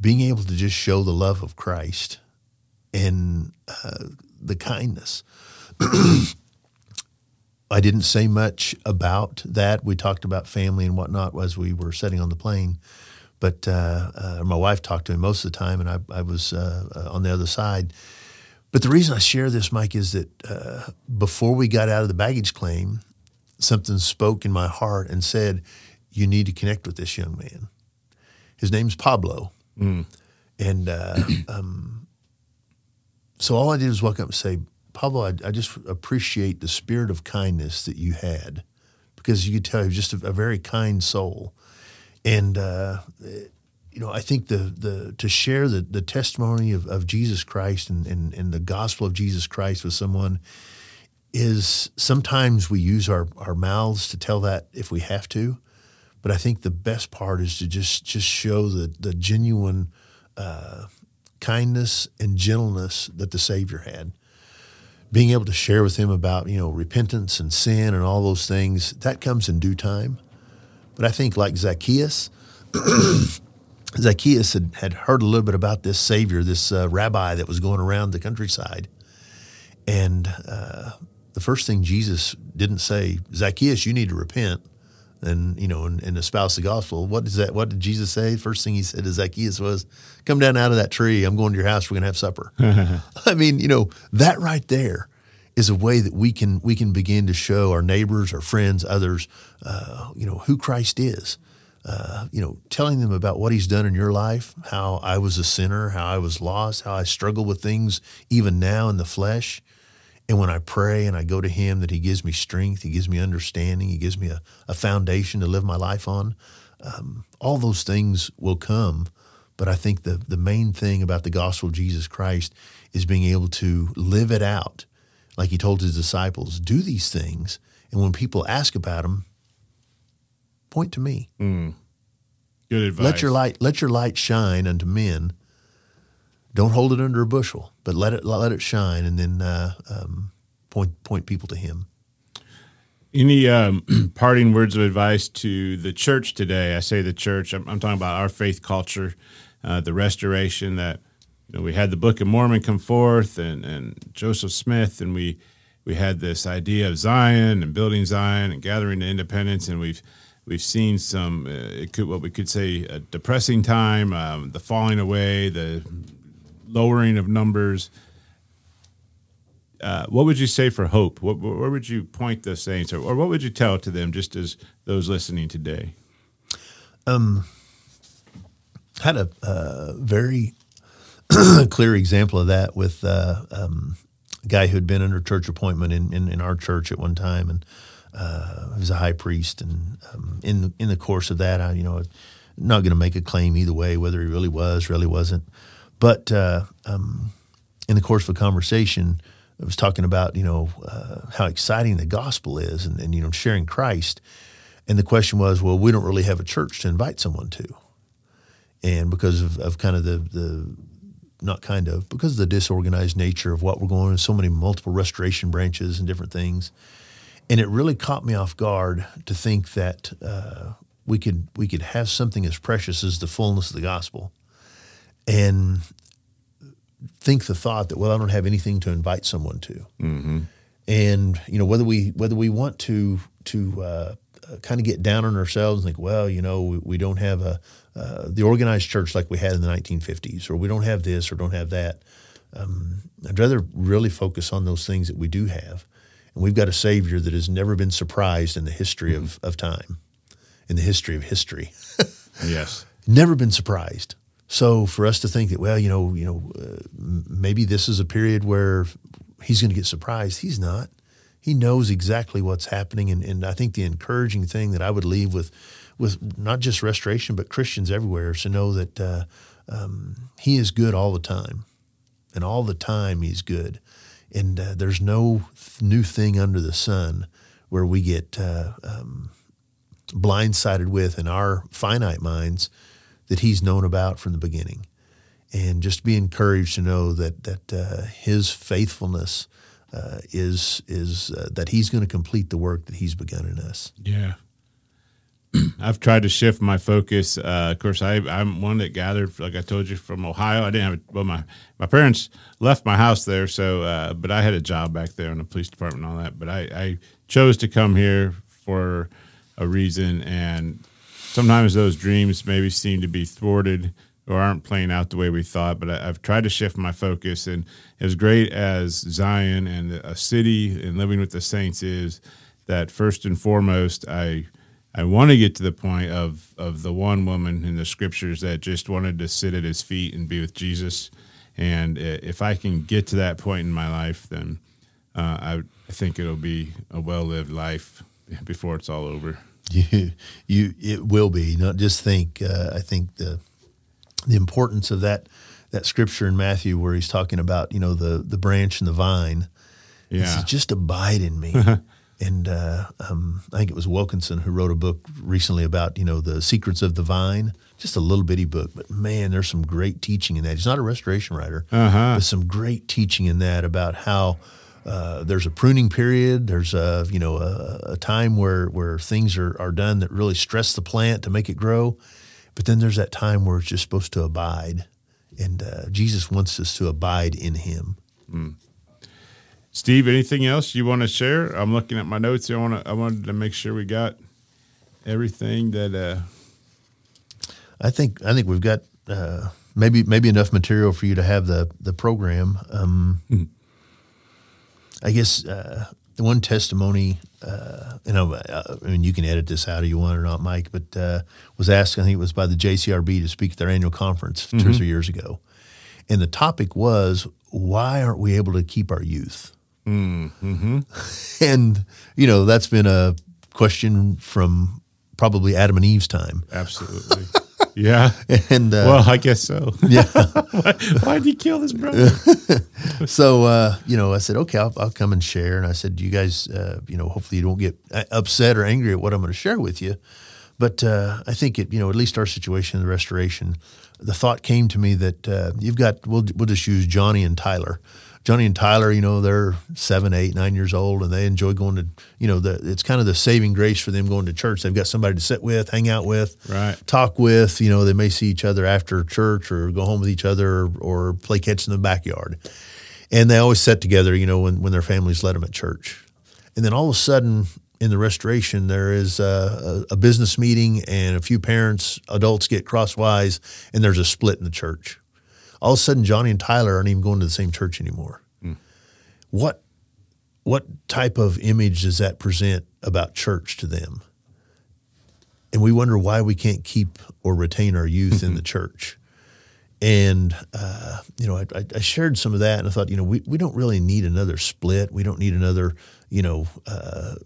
being able to just show the love of Christ and uh, the kindness. I didn't say much about that. We talked about family and whatnot as we were sitting on the plane, but uh, uh, my wife talked to him most of the time, and I, I was uh, uh, on the other side. But the reason I share this, Mike, is that uh, before we got out of the baggage claim, something spoke in my heart and said, "You need to connect with this young man." His name's Pablo, mm. and uh, um, so all I did was walk up and say, "Pablo, I, I, just appreciate the spirit of kindness that you had." Because you could tell was just a, a very kind soul, and uh, you know, I think the the to share the the testimony of, of Jesus Christ and, and, and the gospel of Jesus Christ with someone is sometimes we use our, our mouths to tell that if we have to, but I think the best part is to just just show the the genuine uh, kindness and gentleness that the Savior had. Being able to share with him about you know repentance and sin and all those things that comes in due time. But I think like Zacchaeus, Zacchaeus had, had heard a little bit about this Savior, this uh, rabbi that was going around the countryside. And uh, the first thing Jesus didn't say, Zacchaeus, you need to repent and, you know, and, and espouse the gospel. What is that? What did Jesus say? First thing he said to Zacchaeus was, come down out of that tree. I'm going to your house. We're going to have supper. I mean, you know, that right there is a way that we can we can begin to show our neighbors, our friends, others, uh, you know, who Christ is. Uh, you know, telling them about what He's done in your life, how I was a sinner, how I was lost, how I struggle with things even now in the flesh. And when I pray and I go to Him, that He gives me strength, He gives me understanding, He gives me a, a foundation to live my life on. Um, all those things will come. But I think the, the main thing about the gospel of Jesus Christ is being able to live it out like he told his disciples, do these things. And when people ask about them, point to me. Mm. Good advice. Let your light let your light shine unto men. Don't hold it under a bushel, but let it let it shine, and then uh, um, point point people to Him. Any um, parting words of advice to the church today? I say the church. I'm, I'm talking about our faith culture, uh, the restoration that you know, we had the Book of Mormon come forth and, and Joseph Smith, and we we had this idea of Zion and building Zion and gathering the independence, and we've we've seen some uh, could, what we could say a depressing time, um, the falling away, the lowering of numbers. Uh, what would you say for hope? What, where would you point the saints, or, or what would you tell to them, just as those listening today? Um, had a uh, very clear example of that with uh, um, a guy who had been under church appointment in, in, in our church at one time, and uh, he was a high priest. And um, in in the course of that, I you know not going to make a claim either way whether he really was, really wasn't. But uh, um, in the course of a conversation, I was talking about you know uh, how exciting the gospel is, and, and you know sharing Christ. And the question was, well, we don't really have a church to invite someone to and because of, of kind of the, the not kind of, because of the disorganized nature of what we're going, so many multiple restoration branches and different things. And it really caught me off guard to think that uh, we could we could have something as precious as the fullness of the gospel, and think the thought that well I don't have anything to invite someone to, mm-hmm. and you know whether we whether we want to to uh, kind of get down on ourselves and think well you know we, we don't have a, uh, the organized church like we had in the 1950s, or we don't have this or don't have that. Um, I'd rather really focus on those things that we do have. And we've got a Savior that has never been surprised in the history mm-hmm. of, of time, in the history of history. yes. Never been surprised. So for us to think that, well, you know, you know, uh, maybe this is a period where he's going to get surprised. He's not. He knows exactly what's happening. And, and I think the encouraging thing that I would leave with with not just restoration, but Christians everywhere is to know that uh, um, He is good all the time. And all the time He's good. And uh, there's no th- new thing under the sun where we get uh, um, blindsided with in our finite minds that He's known about from the beginning. And just be encouraged to know that, that uh, His faithfulness. Uh, is is uh, that he's going to complete the work that he's begun in us. Yeah, I've tried to shift my focus. Uh, of course, I, am one that gathered, like I told you, from Ohio. I didn't have, well, my, my parents left my house there, so, uh, but I had a job back there in the police department and all that. But I, I chose to come here for a reason. And sometimes those dreams maybe seem to be thwarted or aren't playing out the way we thought. But I, have tried to shift my focus, and as great as Zion and a city and living with the saints is, that first and foremost, I I want to get to the point of of the one woman in the scriptures that just wanted to sit at his feet and be with Jesus. And if I can get to that point in my life, then uh, I, I think it'll be a well lived life before it's all over. You, you, it will be. Not just think. Uh, I think the the importance of that that scripture in Matthew where he's talking about you know the the branch and the vine. Yeah, says, just abide in me. and uh, um, I think it was Wilkinson who wrote a book recently about you know the secrets of the vine. Just a little bitty book, but man, there's some great teaching in that. He's not a restoration writer, uh-huh. but some great teaching in that about how uh, there's a pruning period. There's a you know a, a, time where where things are, are done that really stress the plant to make it grow, but then there's that time where it's just supposed to abide, and uh, Jesus wants us to abide in Him. Mm. Steve, anything else you want to share? I'm looking at my notes. I want to. I wanted to make sure we got everything that. Uh... I think. I think we've got uh, maybe maybe enough material for you to have the the program. Um, hmm. I guess uh, the one testimony, uh, you know, uh, I mean, you can edit this out if you want or not, Mike, but uh, was asked. I think it was by the JCRB to speak at their annual conference mm-hmm. two or mm-hmm. three years ago, and the topic was why aren't we able to keep our youth? Mm-hmm. and, you know, that's been a question from probably Adam and Eve's time. Absolutely. Yeah. and uh, well, I guess so. Yeah. why, did he kill this brother? so, uh, you know, I said, okay, I'll, I'll, come and share. And I said, you guys, uh, you know, hopefully you don't get uh, upset or angry at what I'm going to share with you. But uh, I think it, you know, at least our situation in the restoration, the thought came to me that uh, you've got, we'll, we'll just use Johnny and Tyler. Johnny and Tyler, you know, they're seven, eight, nine years old, and they enjoy going to, you know, the, it's kind of the saving grace for them going to church. They've got somebody to sit with, hang out with, right. talk with. You know, they may see each other after church or go home with each other or, or play catch in the backyard. And they always sit together, you know, when, when their families let them at church. And then all of a sudden, in the restoration, there is a, a, business meeting, and a few parents, adults get crosswise, and there's a split in the church all of a sudden Johnny and Tyler aren't even going to the same church anymore. Mm. What what type of image does that present about church to them? And we wonder why we can't keep or retain our youth in the church. And uh, you know, I, I, shared some of that, and I thought, you know, we, we don't really need another split. We don't need another, you know, uh,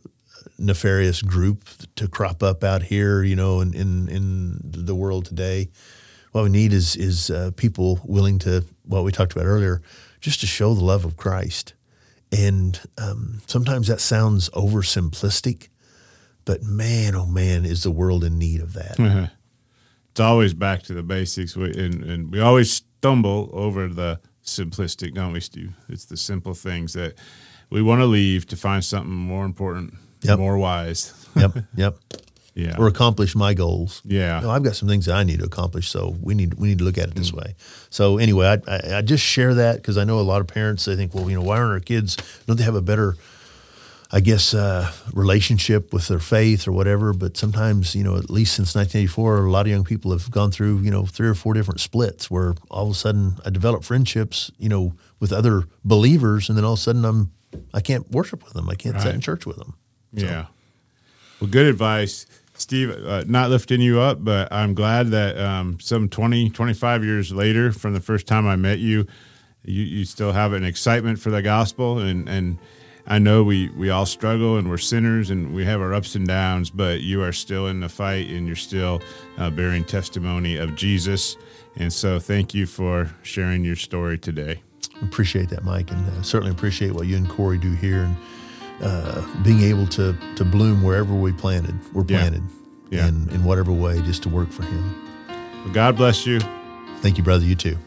nefarious group to crop up out here, you know, in in, in the world today what we need is is uh, people willing to what we talked about earlier, just to show the love of Christ. And um, sometimes that sounds oversimplistic, but man, oh man, is the world in need of that. Uh-huh. It's always back to the basics, we, and, and we always stumble over the simplistic, don't we, Steve? It's the simple things that we want to leave to find something more important, yep. more wise. yep, yep yeah. or accomplish my goals. Yeah, no, I've got some things that I need to accomplish, so we need we need to look at it this mm. way. So anyway, I, I, I just share that because I know a lot of parents they think, well, you know, why aren't our kids? Don't they have a better I guess uh, relationship with their faith or whatever. But sometimes, you know, at least since 1984, a lot of young people have gone through, you know, three or four different splits where all of a sudden I develop friendships, you know, with other believers, and then all of a sudden I'm I can't worship with them. I can't right. sit in church with them. So. Yeah. Well, good advice. Steve, uh, not lifting you up, but I'm glad that um, some 20, 25 years later from the first time I met you, you, you still have an excitement for the gospel. And, and I know we, we all struggle and we're sinners and we have our ups and downs, but you are still in the fight and you're still uh, bearing testimony of Jesus. And so thank you for sharing your story today. Appreciate that, Mike, and uh, certainly appreciate what you and Corey do here. And uh, being able to to bloom wherever we planted, we're planted, yeah. Yeah. in in whatever way, just to work for Him. Well, God bless you. Thank you, brother. You too.